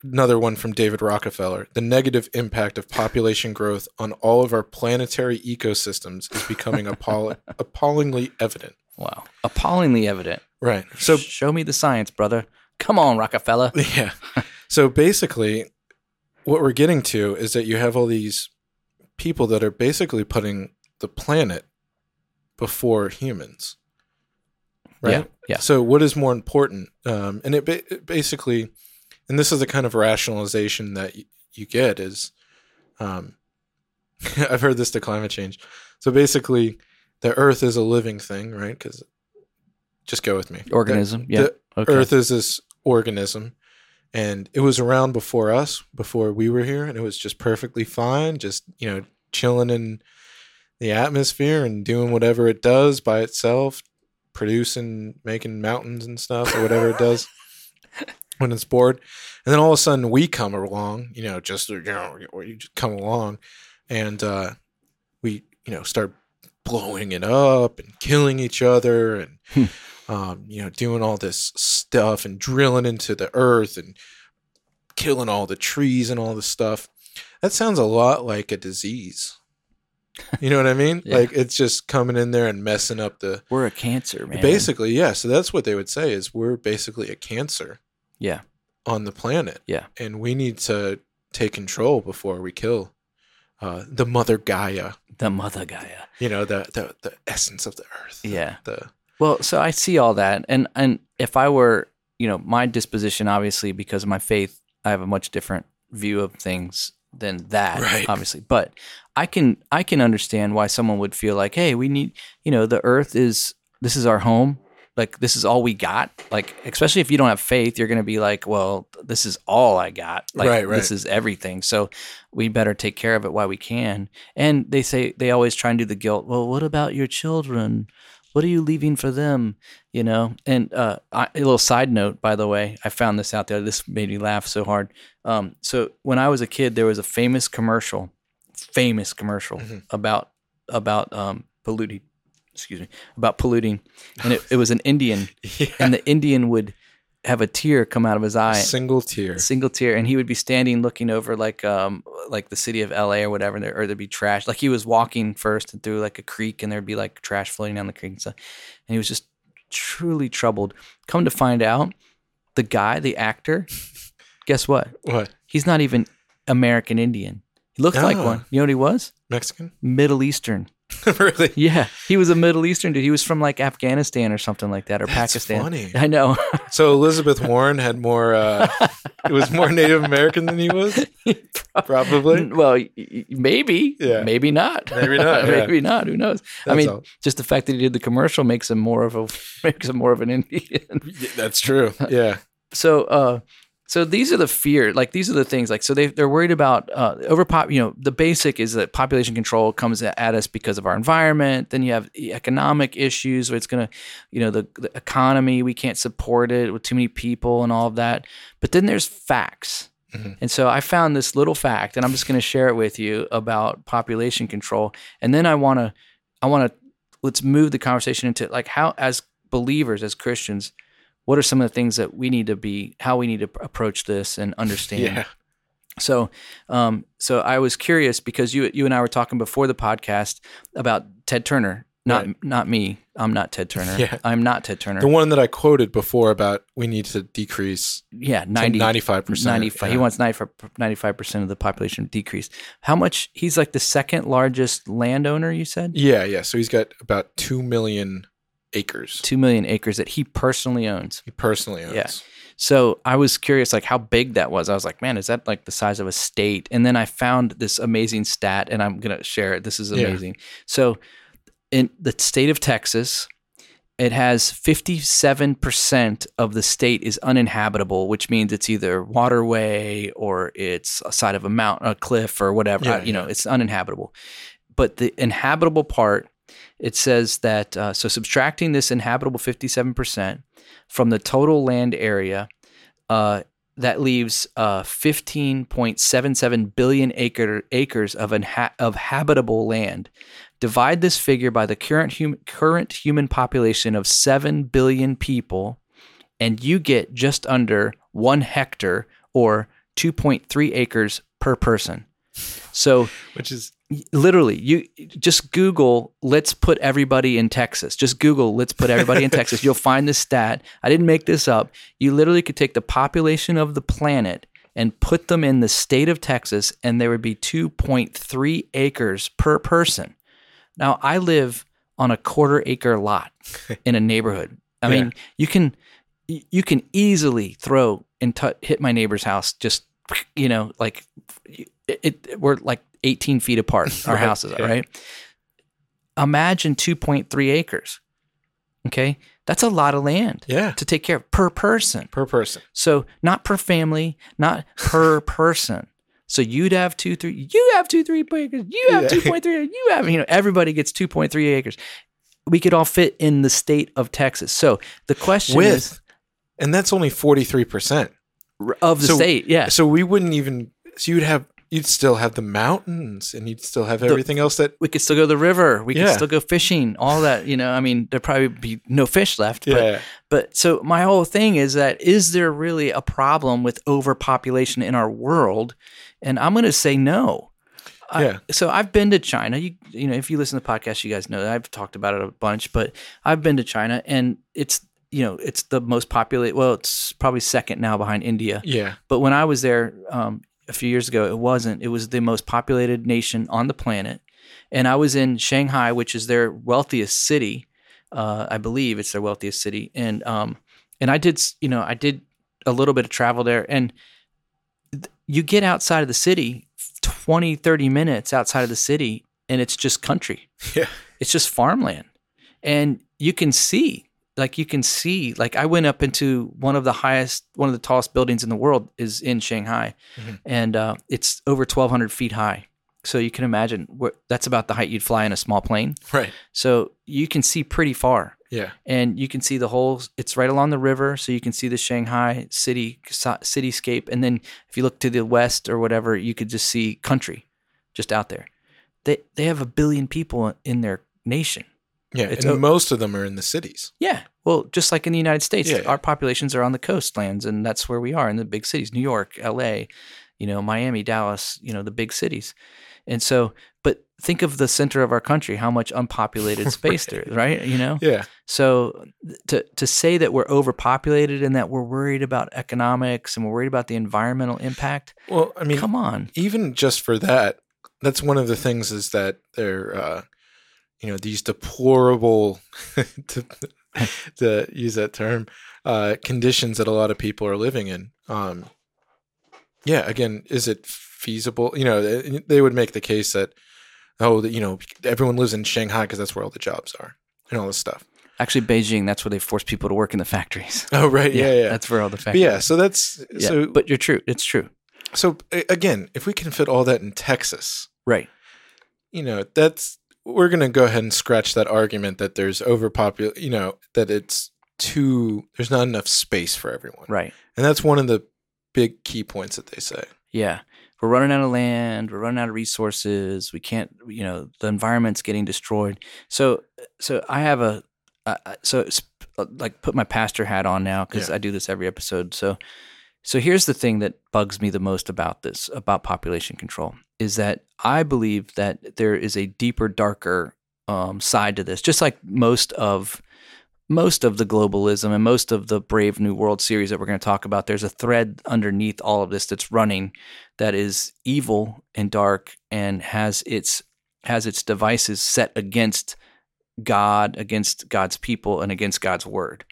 another one from David Rockefeller. The negative impact of population growth on all of our planetary ecosystems is becoming appall- appallingly evident. wow. Appallingly evident. Right. So show me the science, brother. Come on, Rockefeller. Yeah. So basically, what we're getting to is that you have all these people that are basically putting the planet before humans. Right? Yeah, yeah. So, what is more important? Um, and it, ba- it basically, and this is the kind of rationalization that y- you get is, um, I've heard this to climate change. So basically, the Earth is a living thing, right? Because just go with me. Organism. The- Yeah. the Okay. Earth is this organism, and it was around before us, before we were here, and it was just perfectly fine, just you know, chilling in the atmosphere and doing whatever it does by itself, producing, making mountains and stuff, or whatever it does when it's bored. And then all of a sudden, we come along, you know, just you know, we just come along, and uh, we you know start blowing it up and killing each other and Hmm. Um, you know doing all this stuff and drilling into the earth and killing all the trees and all this stuff that sounds a lot like a disease you know what i mean Yeah. like it's just coming in there and messing up the We're a cancer, man. basically yeah so that's what they would say is we're basically a cancer Yeah. on the planet Yeah. and we need to take control before we kill uh, the mother gaia The mother Gaia. you know the, the the essence of the earth Yeah. the Well, so I see all that, and and if I were, you know, my disposition, obviously, because of my faith, I have a much different view of things than that, Right. obviously. But I can I can understand why someone would feel like, hey, we need, you know, the Earth is this is our home, like this is all we got. Like, especially if you don't have faith, you're going to be like, well, this is all I got. Like, Right, right. this is everything. So we better take care of it while we can. And they say they always try and do the guilt. Well, what about your children? What are you leaving for them? You know. And uh, I, a little side note, by the way, I found this out there. This made me laugh so hard. Um, so when I was a kid, there was a famous commercial, famous commercial Mhm. about about um, polluting. Excuse me, about polluting, and it, it was an Indian, yeah. and the Indian would have a tear come out of his eye, single tear single tear, and he would be standing looking over like um like the city of L.A. or whatever, and there, or there'd be trash. Like he was walking first and through like a creek, and there'd be like trash floating down the creek and stuff. And he was just truly troubled. Come to find out, the guy, the actor, guess what? what He's not even American Indian. He looked like Ah. one. You know what he was? mexican Middle Eastern. really Yeah, he was a Middle Eastern dude. He was from like Afghanistan or something like that, or That's Pakistan. funny. I know. so elizabeth warren had more uh it was more native american than he was probably well, maybe. Yeah. Maybe not. Maybe not, yeah. maybe not. Who knows? I mean, all. just the fact that he did the commercial makes him more of a makes him more of an Indian. That's true yeah so, uh, so these are the fear. Like these are the things. Like so, they they're worried about uh, overpop. You know, the basic is that population control comes at us because of our environment. Then you have economic issues where it's gonna, you know, the, the economy we can't support it with too many people and all of that. But then there's facts. Mhm. And so I found this little fact, and I'm just going to share it with you about population control. And then I want to, I want to, let's move the conversation into like how, as believers, as Christians, what are some of the things that we need to be, how we need to approach this and understand. yeah So, um, so I was curious because you, you and I were talking before the podcast about Ted Turner. Not, Right. not me. I'm not Ted Turner. Yeah. I'm not Ted Turner. the one that i quoted before about we need to decrease yeah, to 90, 95% 95 he yeah. wants 95 percent of the population decrease how much he's like the second largest landowner you said yeah yeah so he's got about 2 million acres 2 million acres that he personally owns he personally owns Yeah. so i was curious like how big that was i was like man is that like the size of a state and then i found this amazing stat and i'm gonna share it this is Yeah. amazing so in the state of texas it has 57% of the state is uninhabitable, which means it's either waterway or it's a side of a mountain, a cliff or whatever. Yeah, Uh, you know, it's uninhabitable. But the inhabitable part, it says that, uh, so subtracting this inhabitable 57% from the total land area, uh, that leaves uh, 15.77 billion acre, acres of, inha- of habitable land. Divide this figure by the current, hum- current human population of 7 billion people, and you get just under one hectare or 2.3 acres per person. So which is literally you just google let's put everybody in texas. Just google let's put everybody in texas. You'll find this stat. I didn't make this up. You literally could take the population of the planet and put them in the state of texas and there would be 2.3 acres per person. Now i live on a quarter acre lot in a neighborhood. I Yeah. mean you can you can easily throw and t- hit my neighbor's house just you know like it, it we're like 18 feet apart our Right, houses yeah. right imagine 2.3 acres okay that's a lot of land yeah to take care of per person per person. so not per family not per person so you'd have two three you have two three acres you have Yeah. 2.3 you have you know everybody gets 2.3 acres we could all fit in the state of texas so the question is and that's only forty three percent. of the So- state yeah So we wouldn't even. So you'd have you'd still have the mountains, and you'd still have everything else that. we could still go to the river. We could still go fishing. All that, you know. I mean, there'd probably be no fish left. But, Yeah. but so my whole thing is that is there really a problem with overpopulation in our world? And I'm going to say no. I- Yeah. so I've been to China. You you know, if you listen to the podcast, you guys know that I've talked about it a bunch. But I've been to China, and it's you know it's the most populated. Well, it's probably second now behind India. Yeah. But when I was there um, a few years ago, it wasn't. It was the most populated nation on the planet. And I was in Shanghai, which is their wealthiest city. Uh, I believe it's their wealthiest city. And um, and I did, you know, I did a little bit of travel there. And th- you get outside of the city, 20, 30 minutes outside of the city, and it's just country. Yeah. It's just farmland. And you can see, like you can see, like I went up into one of the highest, one of the tallest buildings in the world is in Shanghai, Mhm. and uh, it's over twelve hundred feet high. So you can imagine where, that's about the height you'd fly in a small plane. Right. So you can see pretty far, Yeah. and you can see the whole. It's right along the river, so you can see the Shanghai city cityscape. And then if you look to the west or whatever, you could just see country, just out there. They they have a billion people in their nation. Yeah. It's and o- most of them are in the cities. Yeah. Well, just like in the United States, Yeah. our populations are on the coastlands, and that's where we are in the big cities New York, LA, you know, Miami, Dallas, you know, the big cities. And so, but think of the center of our country, how much unpopulated space there is, right? You know? Yeah. So to, to say that we're overpopulated and that we're worried about economics and we're worried about the environmental impact, Well, I mean, come on. even just for that, that's one of the things is that they're, uh, you know, these deplorable, to, to use that term, uh, conditions that a lot of people are living in. Um, yeah, again, is it feasible? You know, they, they would make the case that, oh, that, you know, everyone lives in Shanghai because that's where all the jobs are and all this stuff. Actually, Beijing, that's where they force people to work in the factories. Oh, right. Yeah. Yeah. That's where all the But factories yeah. So that's, Yeah, so, but you're true. It's true. so again, if we can fit all that in Texas, Right. you know that's we're going to go ahead and scratch that argument that there's overpopul you know that it's too there's not enough space for everyone Right. and that's one of the big key points that they say Yeah. We're running out of land. We're running out of resources. We can't, you know, the environment's getting destroyed. So, so I have a, uh, so it's, like put my pastor hat on now because Yeah. I do this every episode. So, so here's the thing that bugs me the most about this, about population control, is that I believe that there is a deeper, darker um, side to this. Just like most of most of the globalism and most of the Brave New World series that we're going to talk about, there's a thread underneath all of this that's running that is evil and dark and has its has its devices set against God, against God's people, and against God's word.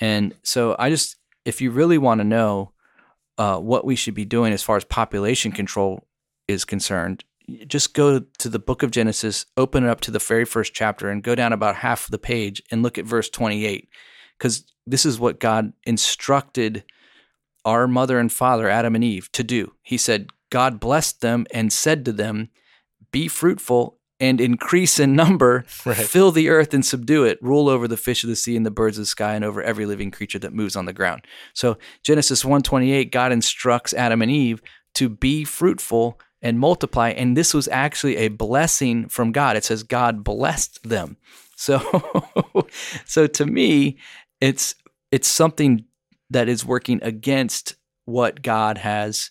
And so, I just, if you really want to know uh, what we should be doing as far as population control is concerned, just go to the book of Genesis, open it up to the very first chapter, and go down about half of the page and look at verse 28. Because this is what God instructed our mother and father, Adam and Eve, to do. He said, God blessed them and said to them, Be fruitful and increase in number, Right. fill the earth and subdue it, rule over the fish of the sea and the birds of the sky, and over every living creature that moves on the ground. So Genesis 128, God instructs Adam and Eve to be fruitful and multiply. And this was actually a blessing from God. It says God blessed them. So so to me, it's it's something that is working against what God has,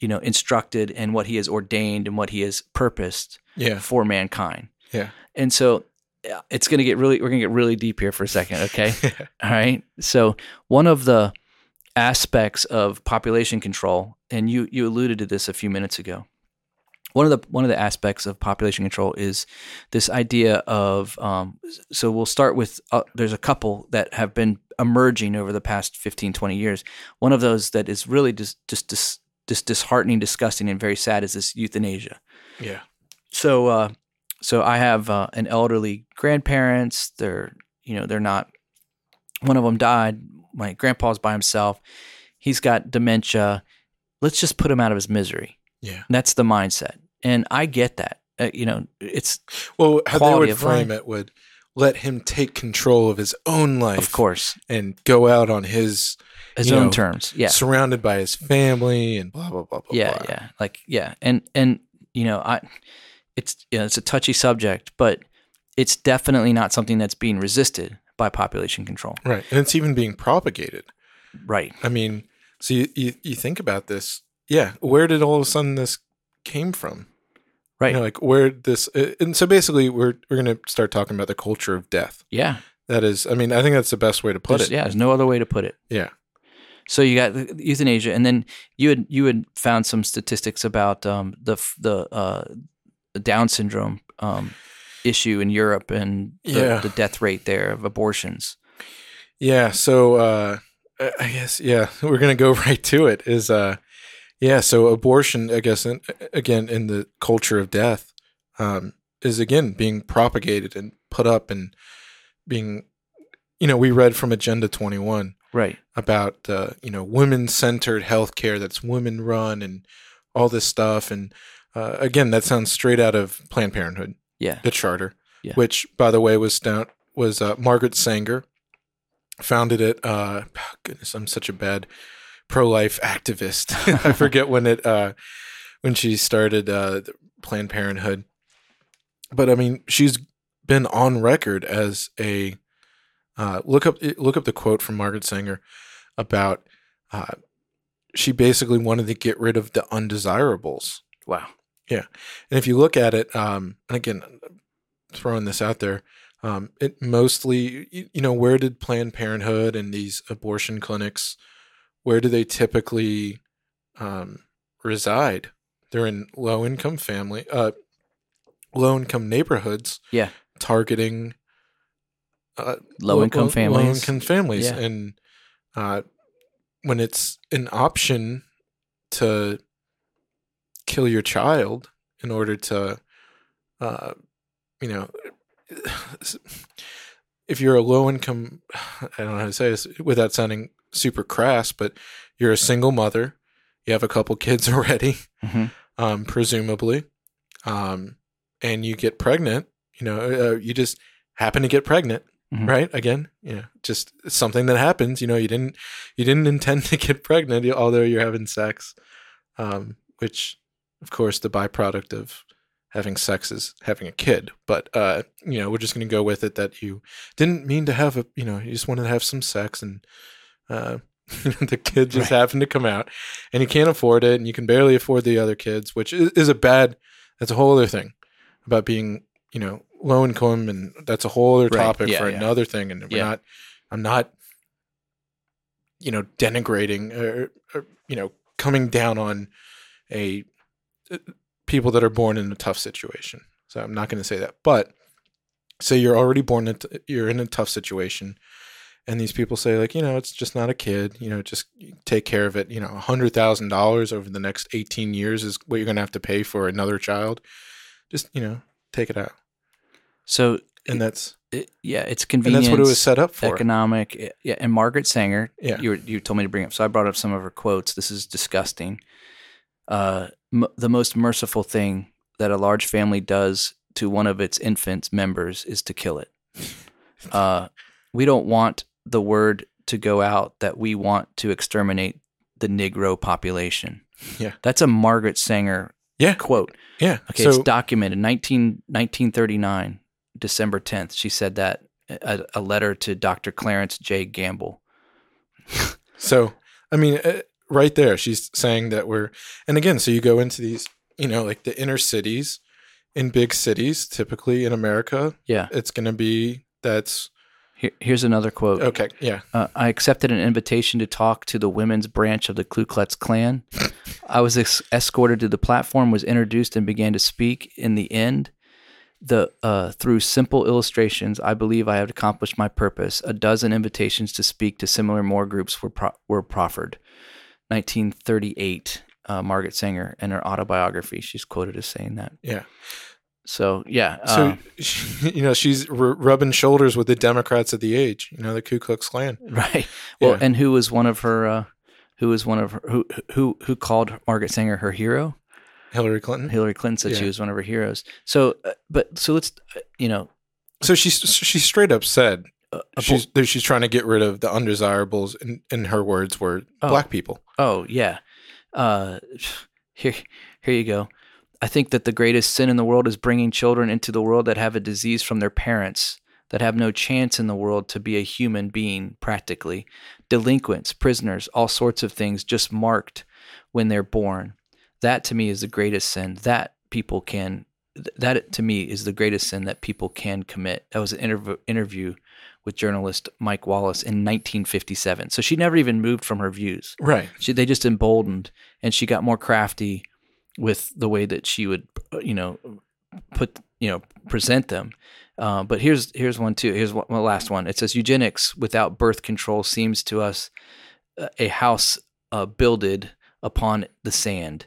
you know, instructed and what he has ordained and what he has purposed Yeah. for mankind. Yeah. And so it's going to get really, we're going to get really deep here for a second. Okay. All right. So one of the aspects of population control, and you, you alluded to this a few minutes ago. One of the one of the aspects of population control is this idea of um, so we'll start with uh, there's a couple that have been emerging over the past 15 20 years. One of those that is really just just dis, just disheartening disgusting and very sad is this euthanasia. Yeah. so uh so i have uh, an elderly grandparents. They're you know they're not one of them died. My grandpa's by himself. He's got dementia. Let's just put him out of his misery. Yeah. that's the mindset and i get that uh, you know it's Well, how they would frame life. it would let him take control of his own life, of course and go out on his his own know, terms yeah surrounded by his family and blah blah blah blah. yeah blah. yeah like yeah and and you know i it's you know, it's a touchy subject but it's definitely not something that's being resisted by population control Right, and it's even being propagated. right I mean, so you, you you think about this, yeah. Where did all of a sudden this came from? Right You know, like where this, uh, and so basically, we're we're gonna start talking about the culture of death. yeah That is, I mean, I think that's the best way to put There's- it. yeah there's no other way to put it Yeah. so you got euthanasia and then you had you had found some statistics about um the the uh down syndrome um issue in europe and the, Yeah. the death rate there of abortions Yeah. So uh, I I guess yeah, we're gonna go right to it. Is uh, yeah. So abortion, I guess, in, again in the culture of death, um, is again being propagated and put up and being, you know, we read from Agenda Twenty One right about uh, you know women centered healthcare that's women run and all this stuff and uh, again that sounds straight out of Planned Parenthood yeah the charter, Yeah. which by the way was down was uh, Margaret Sanger founded it. Uh, goodness, I'm such a bad pro life activist. I forget when it uh, when she started uh, Planned Parenthood, but I mean she's been on record as a uh, look up look up the quote from Margaret Sanger about uh, she basically wanted to get rid of the undesirables. wow Yeah, And if you look at it, um, and again, throwing this out there, um, it mostly, you, you know, where did Planned Parenthood and these abortion clinics, where do they typically um, reside? They're in low income family, uh, low income neighborhoods. Yeah. targeting uh, low income low families income families, Yeah. and uh, when it's an option to kill your child in order to, uh, you know, if you're a low income, I don't know how to say this without sounding super crass, but you're a single mother, you have a couple kids already, Mhm. um, presumably, um, and you get pregnant. You know, uh, you just happen to get pregnant, Mhm. right? Again, you know, just something that happens. You know, you didn't you didn't intend to get pregnant, although you're having sex, um, which, of course, the byproduct of having sex is having a kid. But uh, you know, we're just going to go with it that you didn't mean to have a. You know, you just wanted to have some sex and. Uh, the kid just Right. happened to come out and you can't afford it and you can barely afford the other kids which is, is a bad that's a whole other thing about being you know low income and that's a whole other Right. topic Yeah, for yeah. another thing and we're Yeah. not i'm not you know denigrating or, or you know coming down on a uh, people that are born in a tough situation so i'm not going to say that but say you're already born in, you're in a tough situation and these people say like you know it's just not a kid you know just take care of it. You know a hundred thousand dollars over the next 18 years is what you're going to have to pay for another child. Just you know take it out. So and that's it, yeah it's convenient that's what it was set up for. economic eh, yeah and margaret sanger Yeah. you, were, you told me to bring up so i brought up some of her quotes. This is disgusting. Uh, m- the most merciful thing that a large family does to one of its infants members is to kill it. Uh, we don't want the word to go out that we want to exterminate the negro population Yeah. that's a margaret sanger yeah quote yeah Okay, so it's documented. 19, 1939, December 10th. She said that a, a letter to Dr. Clarence J. Gamble. so i mean uh, right there, she's saying that we're, and again, so you go into these, you know, like the inner cities in big cities, typically in America, Yeah. it's going to be that's Here, here's another quote. okay. Yeah. Uh, I accepted an invitation to talk to the women's branch of the Ku Klux Klan. I was ex- escorted to the platform, was introduced, and began to speak. In the end, the uh, through simple illustrations, I believe I have accomplished my purpose. A dozen invitations to speak to similar more groups were pro- were proffered. 1938, uh, Margaret Sanger, in her autobiography, she's quoted as saying that. Yeah. So yeah, So, uh, she, you know, she's r- rubbing shoulders with the Democrats of the age, you know, the Ku Klux Klan. Right. Well, Yeah. and who was one of her? Uh, who was one of her? Who who who called Margaret Sanger her hero? Hillary Clinton. Hillary Clinton said she was one of her heroes. So, uh, but so let's, uh, you know, So she's she straight up said uh, she's that she's trying to get rid of the undesirables. In, in her words, were Oh. black people. oh yeah, uh, here here you go. I think that the greatest sin in the world is bringing children into the world that have a disease from their parents that have no chance in the world to be a human being practically. Delinquents prisoners all sorts of things just marked when they're born. That to me is the greatest sin that people can that to me is the greatest sin that people can commit. That was an interv- interview with journalist mike wallace in 1957 so she never even moved from her views. Right. she, they just emboldened and she got more crafty with the way that she would uh, you know put you know present them uh, but here's here's one too here's one, one last one it says eugenics without birth control seems to us uh, a house uh, builded upon the sand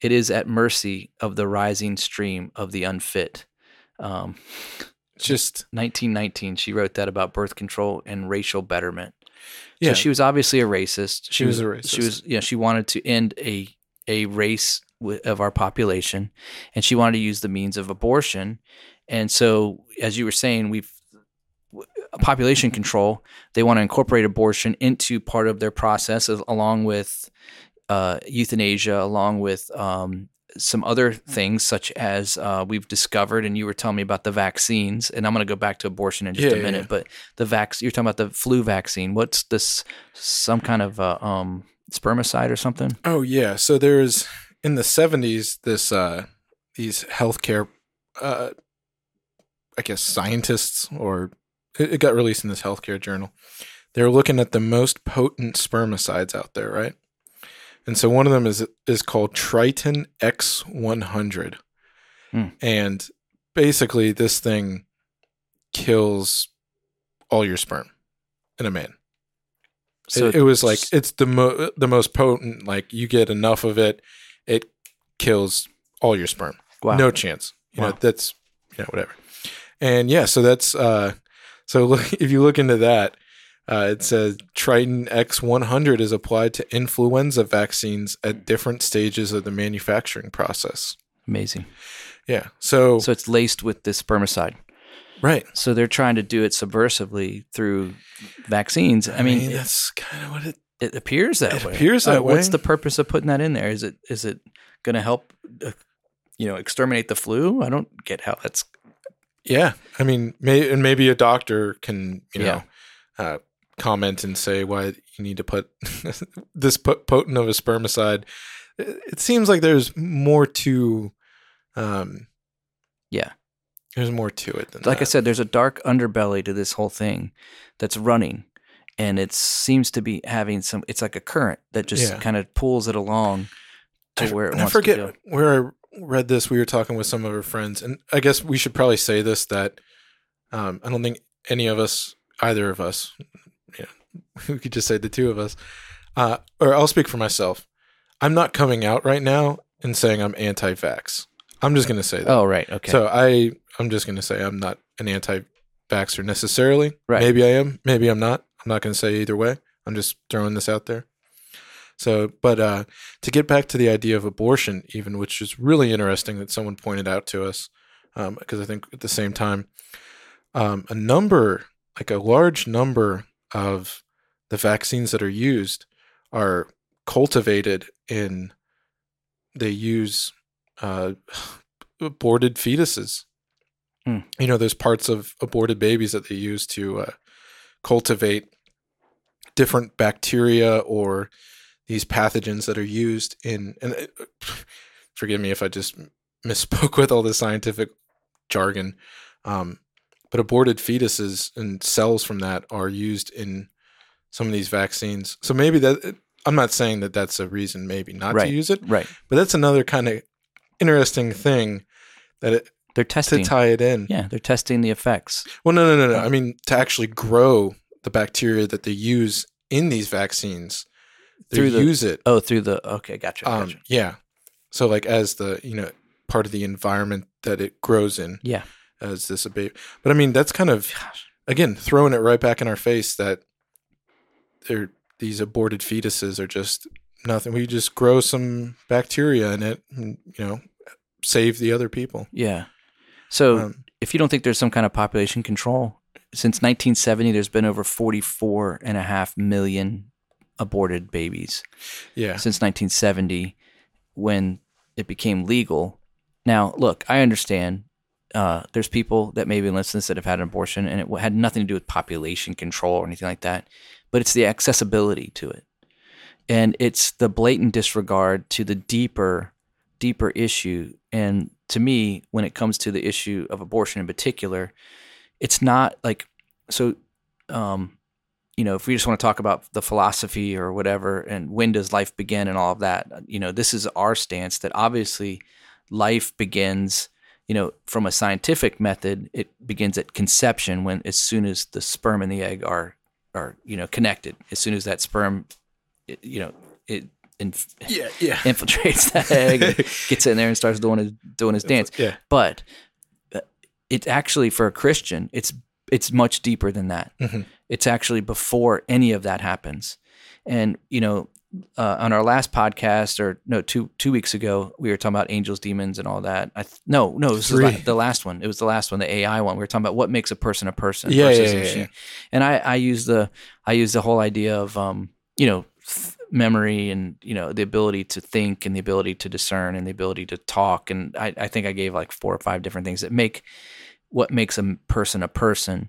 it is at mercy of the rising stream of the unfit um, Just 1919 she wrote that about birth control and racial betterment yeah. so she was obviously a racist. She was a racist. She was, yeah. She wanted to end a a race of our population, and she wanted to use the means of abortion. And so, as you were saying, we've population control. They want to incorporate abortion into part of their process, along with uh, euthanasia, along with um, some other things, such as uh, we've discovered. And you were telling me about the vaccines, and I'm going to go back to abortion in just Yeah, a minute. yeah. But the vac, you're talking about the flu vaccine. What's this? Some kind of uh, um, spermicide or something? Oh yeah. So there's in the seventies this uh these healthcare uh I guess scientists or it, got released in this healthcare journal. They were looking at the most potent spermicides out there, right? And so one of them is is called Triton X one hundred. Hmm. And basically this thing kills all your sperm in a man. So it, it was like it's the mo- the most potent. Like you get enough of it, it kills all your sperm. wow. No chance. You know Wow. that's you know whatever. And yeah, so that's uh, so look if you look into that, uh, it says Triton X100 is applied to influenza vaccines at different stages of the manufacturing process. amazing. Yeah. So, So it's laced with this spermicide. right. So they're trying to do it subversively through vaccines. I mean, it, that's kind of what it. It appears that It way. appears that What's way. What's the purpose of putting that in there? Is it is it going to help, uh, you know, exterminate the flu? I don't get how that's. Yeah. I mean, may, and maybe a doctor can you Yeah. know uh, comment and say why you need to put this po- potent of a spermicide. It, seems like there's more to. Um, Yeah. There's more to it than Like I said, there's a dark underbelly to this whole thing that's running, and it seems to be having some. It's like a current that just Yeah. kind of pulls it along to I, where it I forget where I read this. We were talking with some of our friends, and I guess we should probably say this that um, I don't think any of us, either of us, yeah, we could just say the two of us, uh, or I'll speak for myself. I'm not coming out right now and saying I'm anti-vax. I'm just going to say that. Oh, right. Okay. So I, I'm just going to say I'm not an anti-vaxxer necessarily. Right. Maybe I am. Maybe I'm not. I'm not going to say either way. I'm just throwing this out there. So, but uh, to get back to the idea of abortion, even which is really interesting that someone pointed out to us, because I think at the same time, um, a number, like a large number of the vaccines that are used, are cultivated in. They use uh, aborted fetuses. Hmm. You know, there's parts of aborted babies that they use to uh, cultivate different bacteria or these pathogens that are used in and uh, forgive me if I just misspoke with all the scientific jargon. Um, but aborted fetuses and cells from that are used in some of these vaccines. So maybe that I'm not saying that that's a reason maybe not Right. to use it, Right. but that's another kind of interesting thing that it, They're testing to tie it in. yeah, they're testing the effects. Well, no, no, no, no. I mean, to actually grow the bacteria that they use in these vaccines, they Through the- use it. Oh, through the okay, gotcha. Um, gotcha. yeah. So, like, as the you know part of the environment that it grows in, Yeah. as this a baby. But I mean, that's kind of again throwing it right back in our face that they're these aborted fetuses are just nothing. We just grow some bacteria in it, and you know, save the other people. Yeah. So Um, if you don't think there's some kind of population control, since 1970, there's been over 44 and a half million aborted babies. yeah, since 1970 when it became legal. Now, look, I understand uh, there's people that maybe listen that have had an abortion and it had nothing to do with population control or anything like that, but it's the accessibility to it. And it's the blatant disregard to the deeper, deeper issue. And to me, when it comes to the issue of abortion in particular, it's not like, so, um, you know, if we just want to talk about the philosophy or whatever, and when does life begin and all of that, you know, this is our stance that obviously life begins, you know, from a scientific method, it begins at conception when as soon as the sperm and the egg are are you know connected, as soon as that sperm, it, you know, it inf- yeah, yeah, infiltrates that egg, gets in there and starts doing his doing his dance. yeah. but uh, it's actually for a Christian, it's it's much deeper than that. Mhm. It's actually before any of that happens. And you know, uh, on our last podcast, or no, two two weeks ago, we were talking about angels, demons, and all that. I th- no, no, this was Three. la- the last one. It was the last one, the AI one. We were talking about what makes a person a person Yeah, versus yeah, a yeah, machine. yeah. And I I use the I use the whole idea of um you know th- memory and you know the ability to think and the ability to discern and the ability to talk. And I, I think I gave like four or five different things that make what makes a person a person.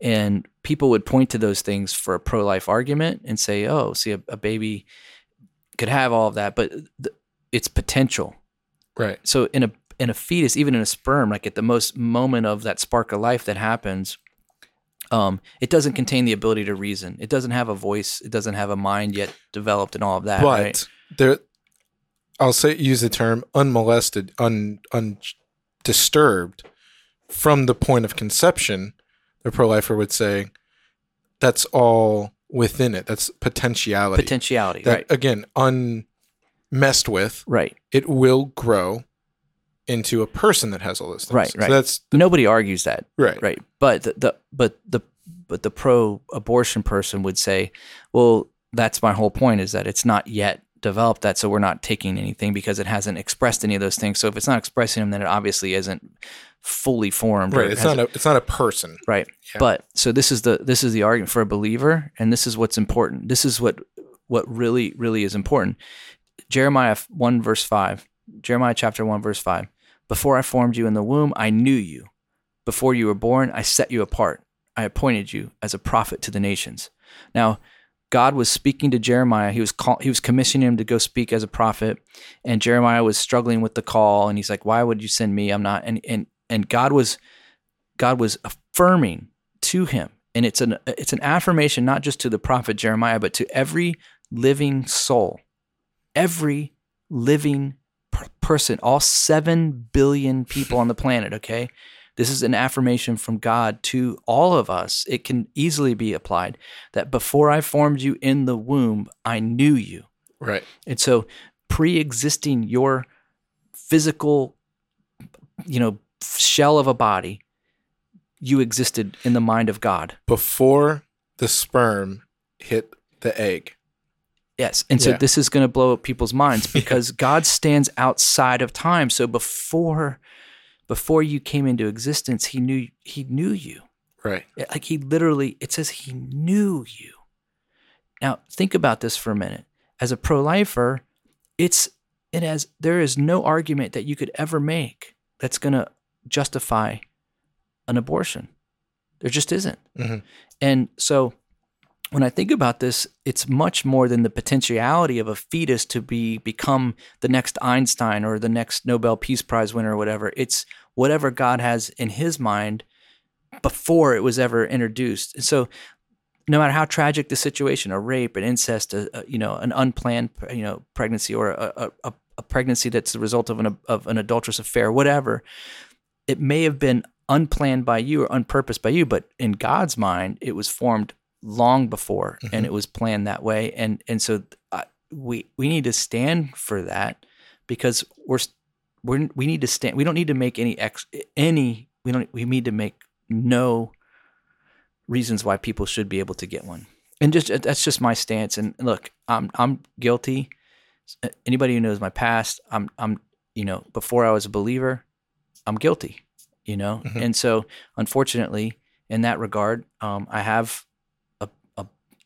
And people would point to those things for a pro-life argument and say oh see a, a baby could have all of that but th- it's potential. Right. so in a in a fetus, even in a sperm, like at the most moment of that spark of life that happens, um, it doesn't contain the ability to reason. It doesn't have a voice. It doesn't have a mind yet developed, and all of that. but right? there I'll say use the term unmolested, un undisturbed from the point of conception, the pro lifer would say that's all within it. That's potentiality. potentiality. that right. again, unmessed with, Right. it will grow into a person that has all those things. Right, So right. that's Nobody argues that. right. Right. But the, the but the but the pro abortion person would say, well, that's my whole point is that it's not yet developed that, so we're not taking anything because it hasn't expressed any of those things. So if it's not expressing them, then it obviously isn't fully formed. Right. It's not a it's not a person. right Yeah. but so this is the this is the argument for a believer and this is what's important this is what what really really is important jeremiah 1 verse 5 jeremiah chapter 1 verse 5 before i formed you in the womb i knew you. Before you were born i set you apart. I appointed you as a prophet to the nations. Now god was speaking to jeremiah. He was call, he was commissioning him to go speak as a prophet. And jeremiah was struggling with the call and he's like why would you send me? I'm not and and and god was God was affirming to him. And it's an it's an affirmation not just to the prophet Jeremiah, but to every living soul. Every living person, all 7 billion people on the planet, okay? This is an affirmation from God to all of us. It can easily be applied that before I formed you in the womb, I knew you. Right. And so pre-existing your physical you know shell of a body you existed in the mind of God. Before the sperm hit the egg. Yes. And so Yeah. this is going to blow up people's minds because God stands outside of time. So before before you came into existence, he knew he knew you. Right. Like he literally it says he knew you. Now, think about this for a minute. As a pro-lifer, it's it has there is no argument that you could ever make that's going to justify an abortion. There just isn't. Mhm. And so when I think about this, it's much more than the potentiality of a fetus to be become the next Einstein or the next Nobel Peace Prize winner or whatever. It's whatever God has in His mind before it was ever introduced. And so, no matter how tragic the situation, a rape, an incest, a, a you know, an unplanned you know pregnancy or a, a, a pregnancy that's the result of an of an adulterous affair, whatever, it may have been unplanned by you or unpurposed by you, but in God's mind, it was formed long before Mhm. and it was planned that way. And and so uh, we we need to stand for that because we're we're we need to stand we don't need to make any ex any we don't we need to make no reasons why people should be able to get one. And just that's just my stance. And look i'm i'm guilty. Anybody who knows my past i'm i'm you know before i was a believer i'm guilty you know? Mhm. and so unfortunately in that regard um, i have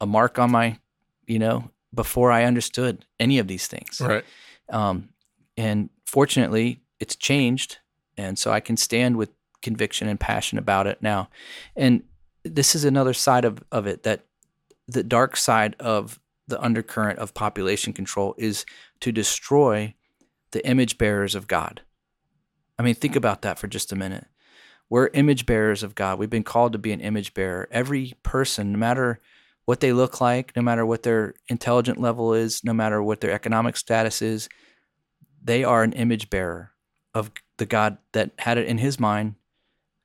a, mark on my you know before i understood any of these things. Right. um, and fortunately it's changed and so i can stand with conviction and passion about it now. And this is another side of, of it that the dark side of the undercurrent of population control is to destroy the image bearers of god. I mean think about that for just a minute. We're image bearers of god. We've been called to be an image bearer. Every person no matter what they look like no matter what their intelligent level is no matter what their economic status is they are an image bearer of the God that had it in his mind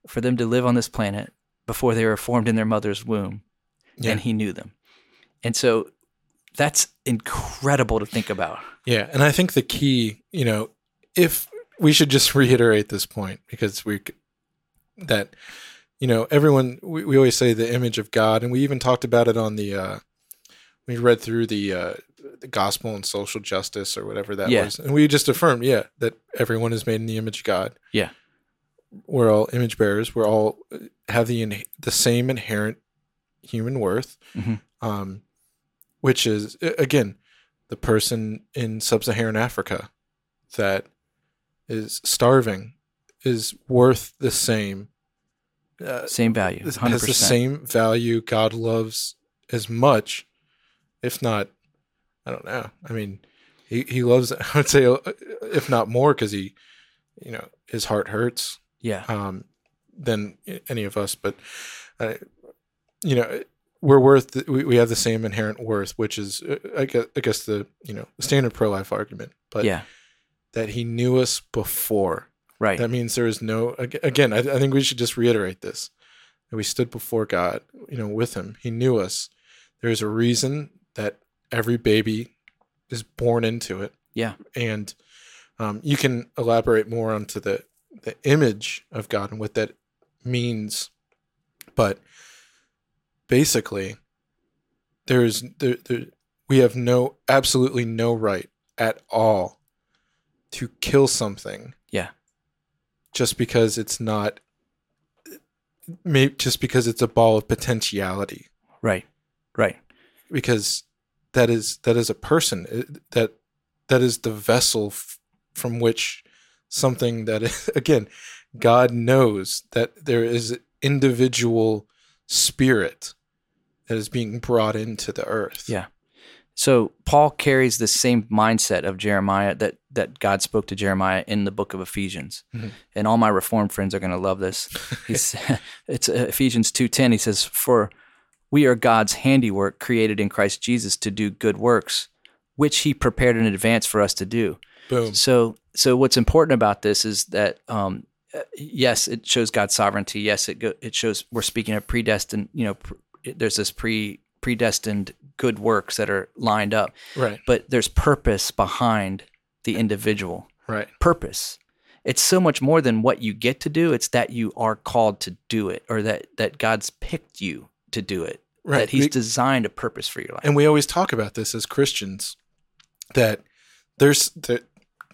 for them to live on this planet before they were formed in their mother's womb Yeah. and he knew them. And so that's incredible to think about. Yeah, and I think the key, you know, if we should just reiterate this point because we that you know everyone we, we always say the image of God, and we even talked about it on the uh, we read through the uh, the gospel and social justice or whatever that Yeah. was, and we just affirmed, yeah, that everyone is made in the image of God. Yeah. we're all image bearers. We're all uh, have the the same inherent human worth, Mhm. um, which is again the person in sub-Saharan Africa that is starving is worth the same. Uh, Same value, 100%. has the same value. God loves as much, if not, I don't know. I mean, he he loves. I would say, uh, if not more, because he, you know, his heart hurts Yeah. um, than any of us. But, uh, you know, we're worth. We, we have the same inherent worth, which is, uh, I guess, I guess the you know the standard pro life argument. But yeah. that he knew us before. Right. That means there is no. Again, I, I think we should just reiterate this: that we stood before God, you know, with Him. He knew us. There is a reason that every baby is born into it. Yeah. and um, you can elaborate more onto the the image of God and what that means, but basically, there's there, there we have no absolutely no right at all to kill something. Just because it's not maybe just because it's a ball of potentiality right. Right. because that is that is a person uh, that that is the vessel f- from which something that is, again god knows that there is individual spirit that is being brought into the earth Yeah. So Paul carries the same mindset of Jeremiah that that God spoke to Jeremiah in the book of Ephesians. Mhm. And all my reformed friends are going to love this. He's, it's uh, Ephesians 2:10 he says for we are God's handiwork created in Christ Jesus to do good works which he prepared in advance for us to do. boom So, so what's important about this is that, um, uh, yes, it shows God's sovereignty. Yes, it go, it shows we're speaking of predestined. You know, pr- there's this pre predestined good works that are lined up, right but there's purpose behind the individual. right Purpose. It's so much more than what you get to do. It's that you are called to do it, or that that God's picked you to do it. right That He's We- designed a purpose for your life. and we always talk about this as Christians that there's that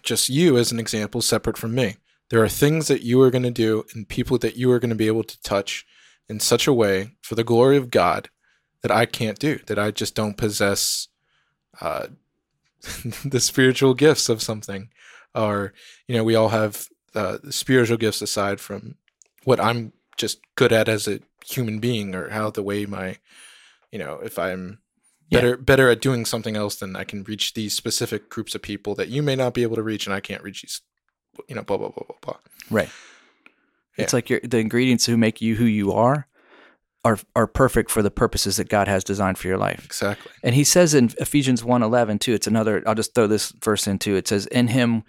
just you as an example separate from me. There are things that you are going to do and people that you are going to be able to touch in such a way for the glory of God that I can't do, that I just don't possess uh, the spiritual gifts of something. Or, you know, we all have uh, spiritual gifts aside from what I'm just good at as a human being or how the way my you know, if I'm Yeah. better better at doing something else, then I can reach these specific groups of people that you may not be able to reach, and I can't reach these, you know, blah blah blah blah blah. Right. Yeah. It's like your the ingredients who make you who you are are are perfect for the purposes that God has designed for your life. Exactly. And he says in Ephesians 1:11 too, it's another I'll just throw this verse in too. It says in him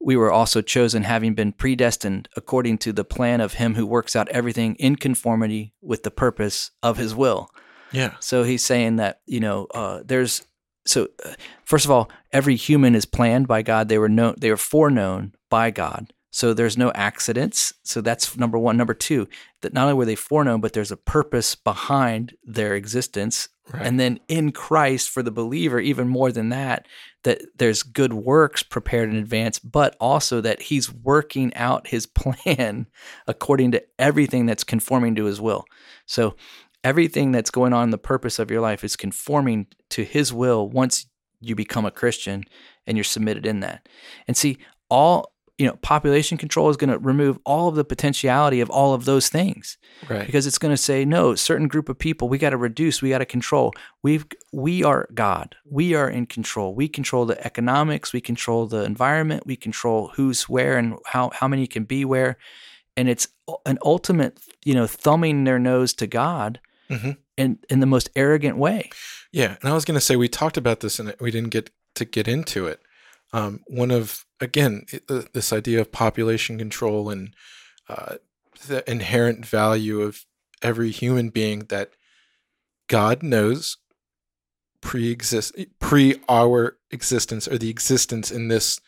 we were also chosen having been predestined according to the plan of him who works out everything in conformity with the purpose of his will. Yeah. So he's saying that you know uh, there's so uh, first of all, every human is planned by God. They were known, they were foreknown by God. So there's no accidents. So that's number one. Number two, that not only were they foreknown, but there's a purpose behind their existence. Right. And then in Christ for the believer, even more than that, that there's good works prepared in advance, but also that he's working out his plan according to everything that's conforming to his will. So everything that's going on in the purpose of your life is conforming to his will once you become a Christian and you're submitted in that. And see, all you know, population control is going to remove all of the potentiality of all of those things Right. because it's going to say no certain group of people we got to reduce we got to control we've we are god we are in control we control the economics we control the environment we control who's where and how how many can be where and it's an ultimate you know thumbing their nose to god Mhm. in in the most arrogant way Yeah, and I was going to say we talked about this and we didn't get to get into it. Um, one of again it- th- this idea of population control and uh, the inherent value of every human being that God knows pre-exist pre our existence or the existence in this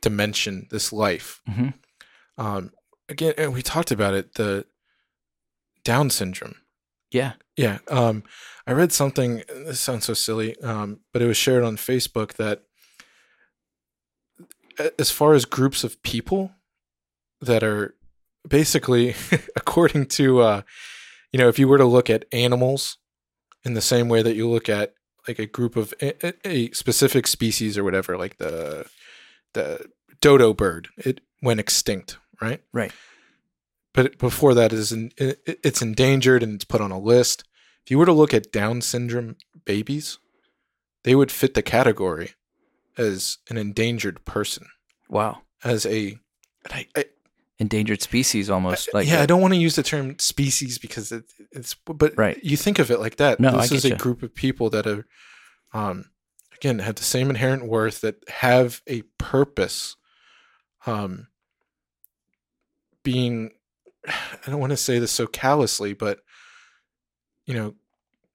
dimension, this life. Mhm. Um, again, and we talked about it. The Down syndrome. yeah Yeah. Um, I read something. This sounds so silly, um, but it was shared on Facebook that as far as groups of people that are basically, according to, uh, you know, if you were to look at animals in the same way that you look at like a group of a, a- specific species or whatever, like the the dodo bird, it went extinct, right? right but before that is in, it, it's endangered and it's put on a list. If you were to look at Down syndrome babies, they would fit the category as an endangered person, wow as a. I, I, endangered species almost like yeah, I don't want to use the term species because it, it's, but Right. you think of it like that. No, I this is a you. group of people that are, um, again, have the same inherent worth that have a purpose, um, being, I don't want to say this so callously, but you know,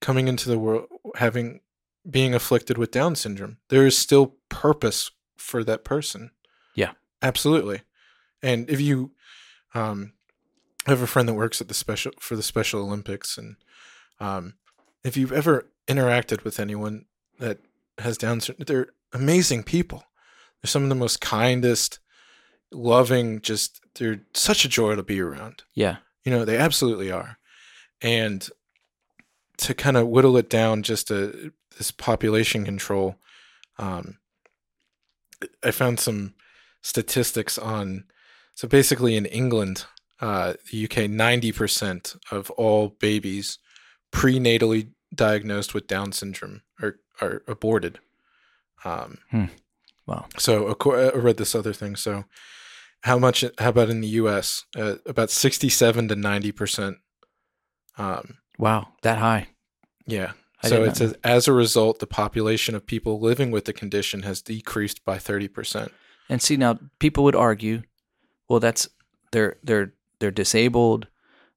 coming into the world, having, being afflicted with Down syndrome, there is still purpose for that person. Yeah. absolutely. And if you, um, I have a friend that works at the special for the Special Olympics, and um, if you've ever interacted with anyone that has Down syndrome, they're amazing people. They're some of the most kindest, loving. Just they're such a joy to be around. yeah You know, they absolutely are. And to kind of whittle it down just to this population control, um, I found some statistics on. So basically, in England, uh, the UK, ninety percent of all babies prenatally diagnosed with Down syndrome are are aborted. Um, wow so I read this other thing. So how much? How about in the U.S.? Uh, about sixty-seven to ninety percent. Um, wow that high yeah. I so did it says as a result, the population of people living with the condition has decreased by thirty percent. And see now, people would argue, well, that's they're they're they're disabled.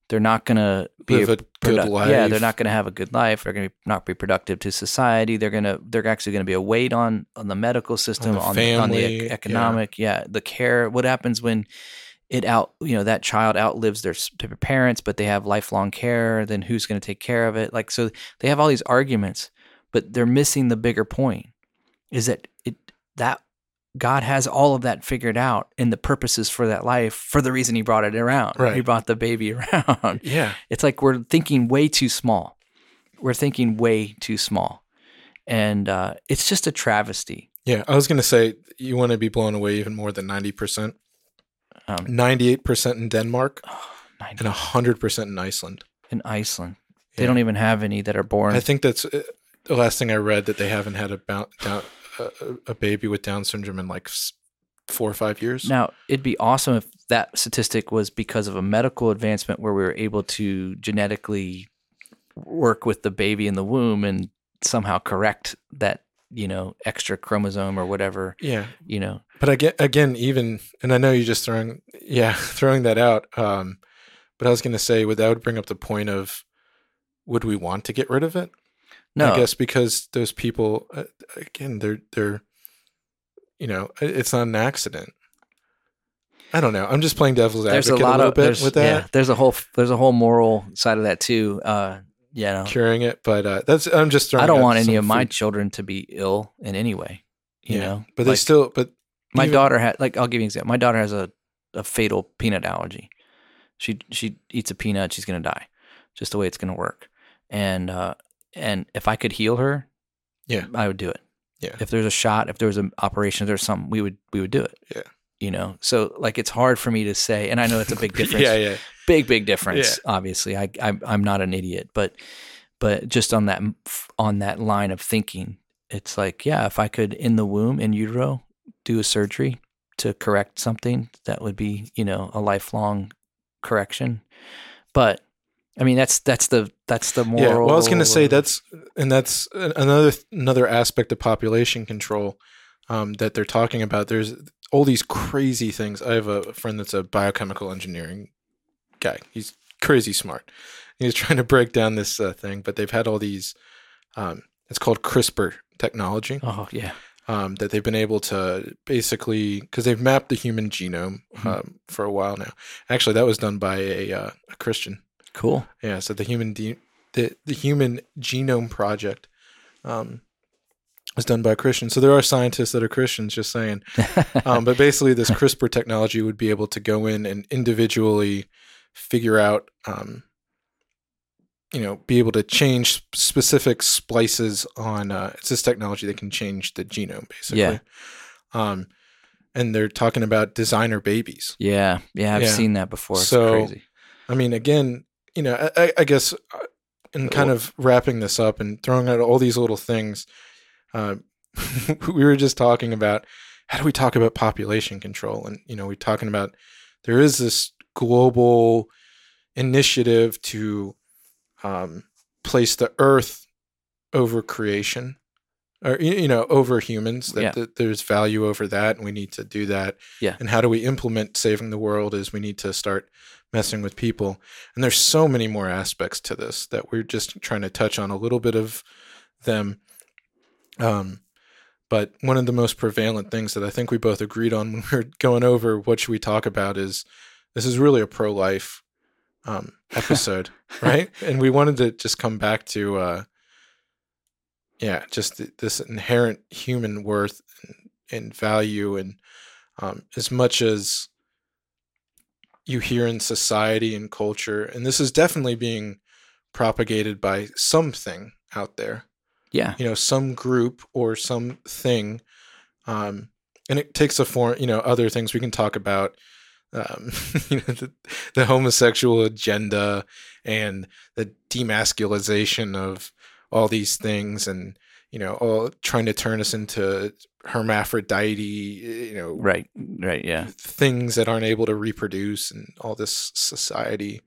They're not gonna be Live a good produ- life. Yeah, they're not gonna have a good life. They're gonna be, not be productive to society. They're gonna they're actually gonna be a weight on on the medical system, the on the, on the family, ec- yeah. economic. Yeah. the care. What happens when it out you know that child outlives their, their parents, but they have lifelong care? Then who's gonna take care of it? Like so, they have all these arguments, but they're missing the bigger point. Is that it that God has all of that figured out and the purposes for that life for the reason he brought it around. Right. He brought the baby around. Yeah. It's like we're thinking way too small. We're thinking way too small. And uh, it's just a travesty. Yeah. I was gonna say you want to be blown away even more than ninety percent. Um, Ninety-eight percent in Denmark 90 and hundred percent in Iceland. in Iceland. They Yeah. don't even have any that are born. I think that's uh, the last thing I read that they haven't had a down, down, a, a baby with Down syndrome in like four or five years. Now, it'd be awesome if that statistic was because of a medical advancement where we were able to genetically work with the baby in the womb and somehow correct that, you know, extra chromosome or whatever, Yeah, you know. but again, again, even and I know you're just throwing, yeah, throwing that out. Um, but I was going to say, would that would bring up the point of, would we want to get rid of it? No, I guess because those people, uh, again, they're they're, you know, it's not an accident. I don't know. I'm just playing devil's there's a advocate a, lot little of bit with that. yeah, there's a whole there's a whole moral side of that too. Uh, you know, curing it, but uh, that's I'm just throwing. I don't want any of my children to be ill in any way. You Yeah, know, but they Like, still. But my even- daughter had like I'll give you an example. My daughter has a, a fatal peanut allergy. She she eats a peanut, she's gonna die. Just the way it's gonna work. And uh and if I could heal her, Yeah. I would do it. Yeah. If there's a shot, if there was an operation, if there's something, we would we would do it. Yeah. You know, so like it's hard for me to say, and I know it's a big difference yeah, yeah, big big difference obviously I, I i'm not an idiot but but just on that on that line of thinking it's like yeah if i could in the womb in utero do a surgery to correct something that would be you know a lifelong correction but i mean that's that's the that's the moral yeah. Well, I was going to say that's and that's another another aspect of population control um, that they're talking about. There's all these crazy things. I have a friend that's a biochemical engineering guy. He's crazy smart. He's trying to break down this uh, thing, but they've had all these. Um, it's called CRISPR technology. oh yeah um, that they've been able to basically because they've mapped the human genome Mhm. um, for a while now. Actually, that was done by a, uh, a Christian. cool Yeah, so the human de- the the Human Genome Project um, was done by a Christian. So there are scientists that are Christians. Just saying. Um, but basically, this CRISPR technology would be able to go in and individually figure out, um, you know, be able to change specific splices on. Uh, it's this technology that can change the genome, basically. Yeah. Um, and they're talking about designer babies. yeah yeah i've Yeah. seen that before it's So- crazy I mean, again, you know, I, I- guess, uh, in kind of wrapping this up and throwing out all these little things, uh, we were just talking about how do we talk about population control, and you know, we're talking about there is this global initiative to um, place the Earth over creation, or you know, over humans. That, Yeah. that there's value over that, and we need to do that. Yeah. And how do we implement saving the world? Is we need to start messing with people. And there's so many more aspects to this that we're just trying to touch on a little bit of them. Um, but one of the most prevalent things that I think we both agreed on when we were going over what should we talk about is this is really a pro life um, episode, right? And we wanted to just come back to, uh, yeah, just th- this inherent human worth and, and value, and um, as much as you hear in society and culture, and this is definitely being propagated by something out there yeah you know some group or something um and it takes a form you know other things we can talk about um you know the, the homosexual agenda and the demasculization of all these things and you know all trying to turn us into hermaphrodite you know right right yeah. things that aren't able to reproduce and all this society.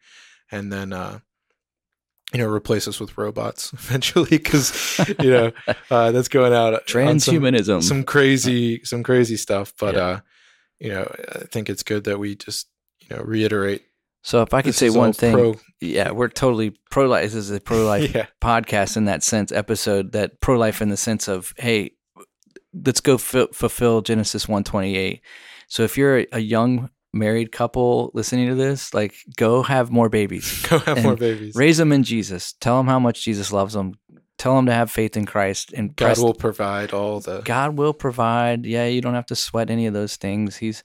And then uh you know replace us with robots eventually because you know uh that's going out on some, transhumanism. some crazy some crazy stuff. But Yeah. uh you know i think it's good that we just you know reiterate so if i could say one thing pro- yeah we're totally pro-life this is a pro-life yeah. podcast in that sense episode that pro-life in the sense of hey let's go f- fulfill genesis 128 so if you're a, young married couple listening to this like go have more babies go have more babies. raise them in jesus. Tell them how much jesus loves them tell them to have faith in christ and god will provide all the god will provide. Yeah you don't have to sweat any of those things. He's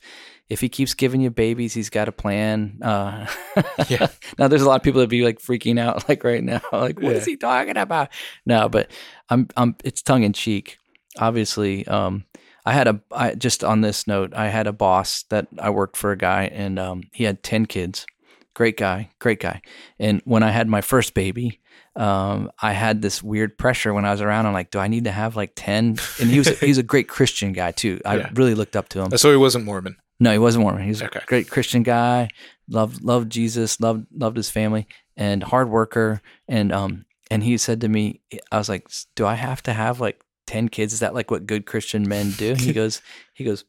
if he keeps giving you babies he's got a plan. Uh Yeah. now there's a lot of people that be like freaking out like right now. Like what is Yeah. he talking about? No but i'm i'm it's tongue in cheek. Obviously um i had a i just on this note i had a boss that i worked for a guy and um he had 10 kids. Great guy, great guy. And when I had my first baby, um, I had this weird pressure when I was around. I'm like, do I need to have like ten? And he was he's a great Christian guy too. I Yeah. really looked up to him. So he wasn't Mormon. No, he wasn't Mormon. He's Okay. a great Christian guy. Loved loved Jesus. Loved loved his family and hard worker. And um and he said to me, I was like, do I have to have like ten kids? Is that like what good Christian men do? He goes, he goes,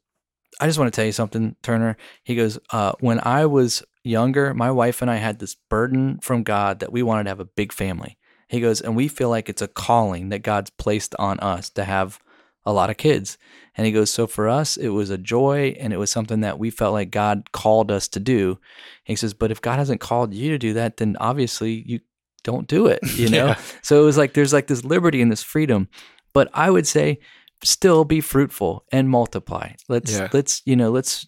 I just want to tell you something, Turner. He goes, uh, when I was younger, my wife and I had this burden from God that we wanted to have a big family. He goes, and we feel like it's a calling that God's placed on us to have a lot of kids. And he goes, so for us, it was a joy and it was something that we felt like God called us to do. He says, but if God hasn't called you to do that, then obviously you don't do it, you know? Yeah. So it was like there's like this liberty and this freedom. But I would say still be fruitful and multiply. Let's Yeah. let's you know, let's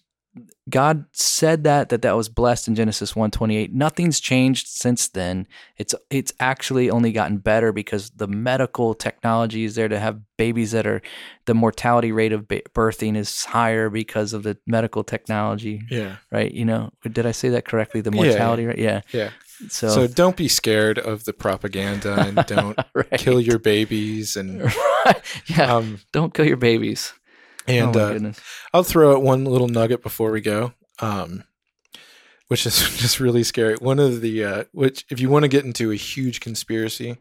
God said that that that was blessed in Genesis 128. Nothing's changed since then. It's it's actually only gotten better because the medical technology is there to have babies that are the mortality rate of birthing is higher because of the medical technology, Yeah. right? You know, did I say that correctly? The Yeah, yeah. mortality rate, yeah. Yeah. So, So don't be scared of the propaganda and don't right. kill your babies and yeah, um don't kill your babies. and oh uh. I'll throw out one little nugget before we go. Um which is just really scary. One of the uh which if you want to get into a huge conspiracy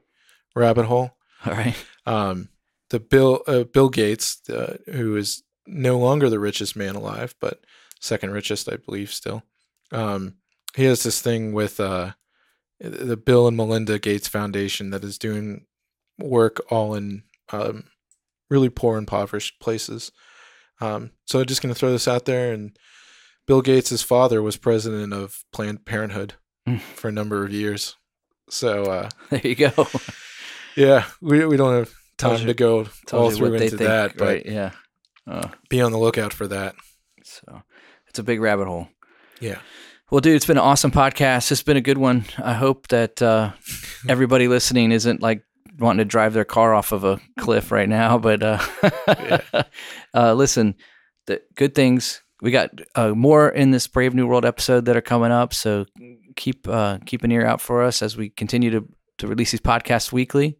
rabbit hole, All right. um the Bill uh, Bill Gates, uh, who is no longer the richest man alive, but second richest, I believe, still. Um, he has this thing with uh, the Bill and Melinda Gates Foundation that is doing work all in um, really poor, impoverished places. Um, so I'm just going to throw this out there. And Bill Gates' father was president of Planned Parenthood Mm. for a number of years. So uh, There you go. yeah, we we don't have time you- to go all through into think, that, but right? Yeah. Uh, be on the lookout for that. so it's a big rabbit hole. Yeah. Well, dude, it's been an awesome podcast. It's been a good one. I hope that uh, everybody listening isn't like wanting to drive their car off of a cliff right now. But uh, uh, listen, the good things we got uh, more in this Brave New World episode that are coming up. So keep uh, keep an ear out for us as we continue to to release these podcasts weekly.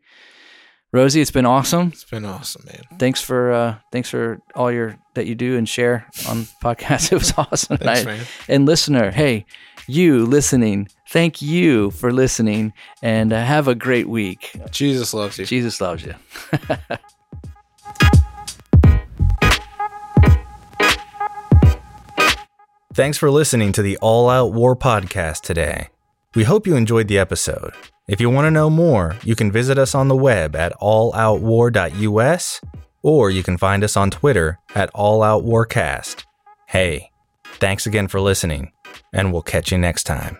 Rosie, it's been awesome. It's been awesome, man. Thanks for uh, thanks for all your that you do and share on podcasts. It was awesome. Thanks, I- and listener, hey, you listening, thank you for listening and uh, have a great week. Jesus loves you. Jesus loves you. Thanks for listening to the All Out War podcast today. We hope you enjoyed the episode. If you want to know more, you can visit us on the web at alloutwar.us or you can find us on Twitter at alloutwarcast. Hey, thanks again for listening, and we'll catch you next time.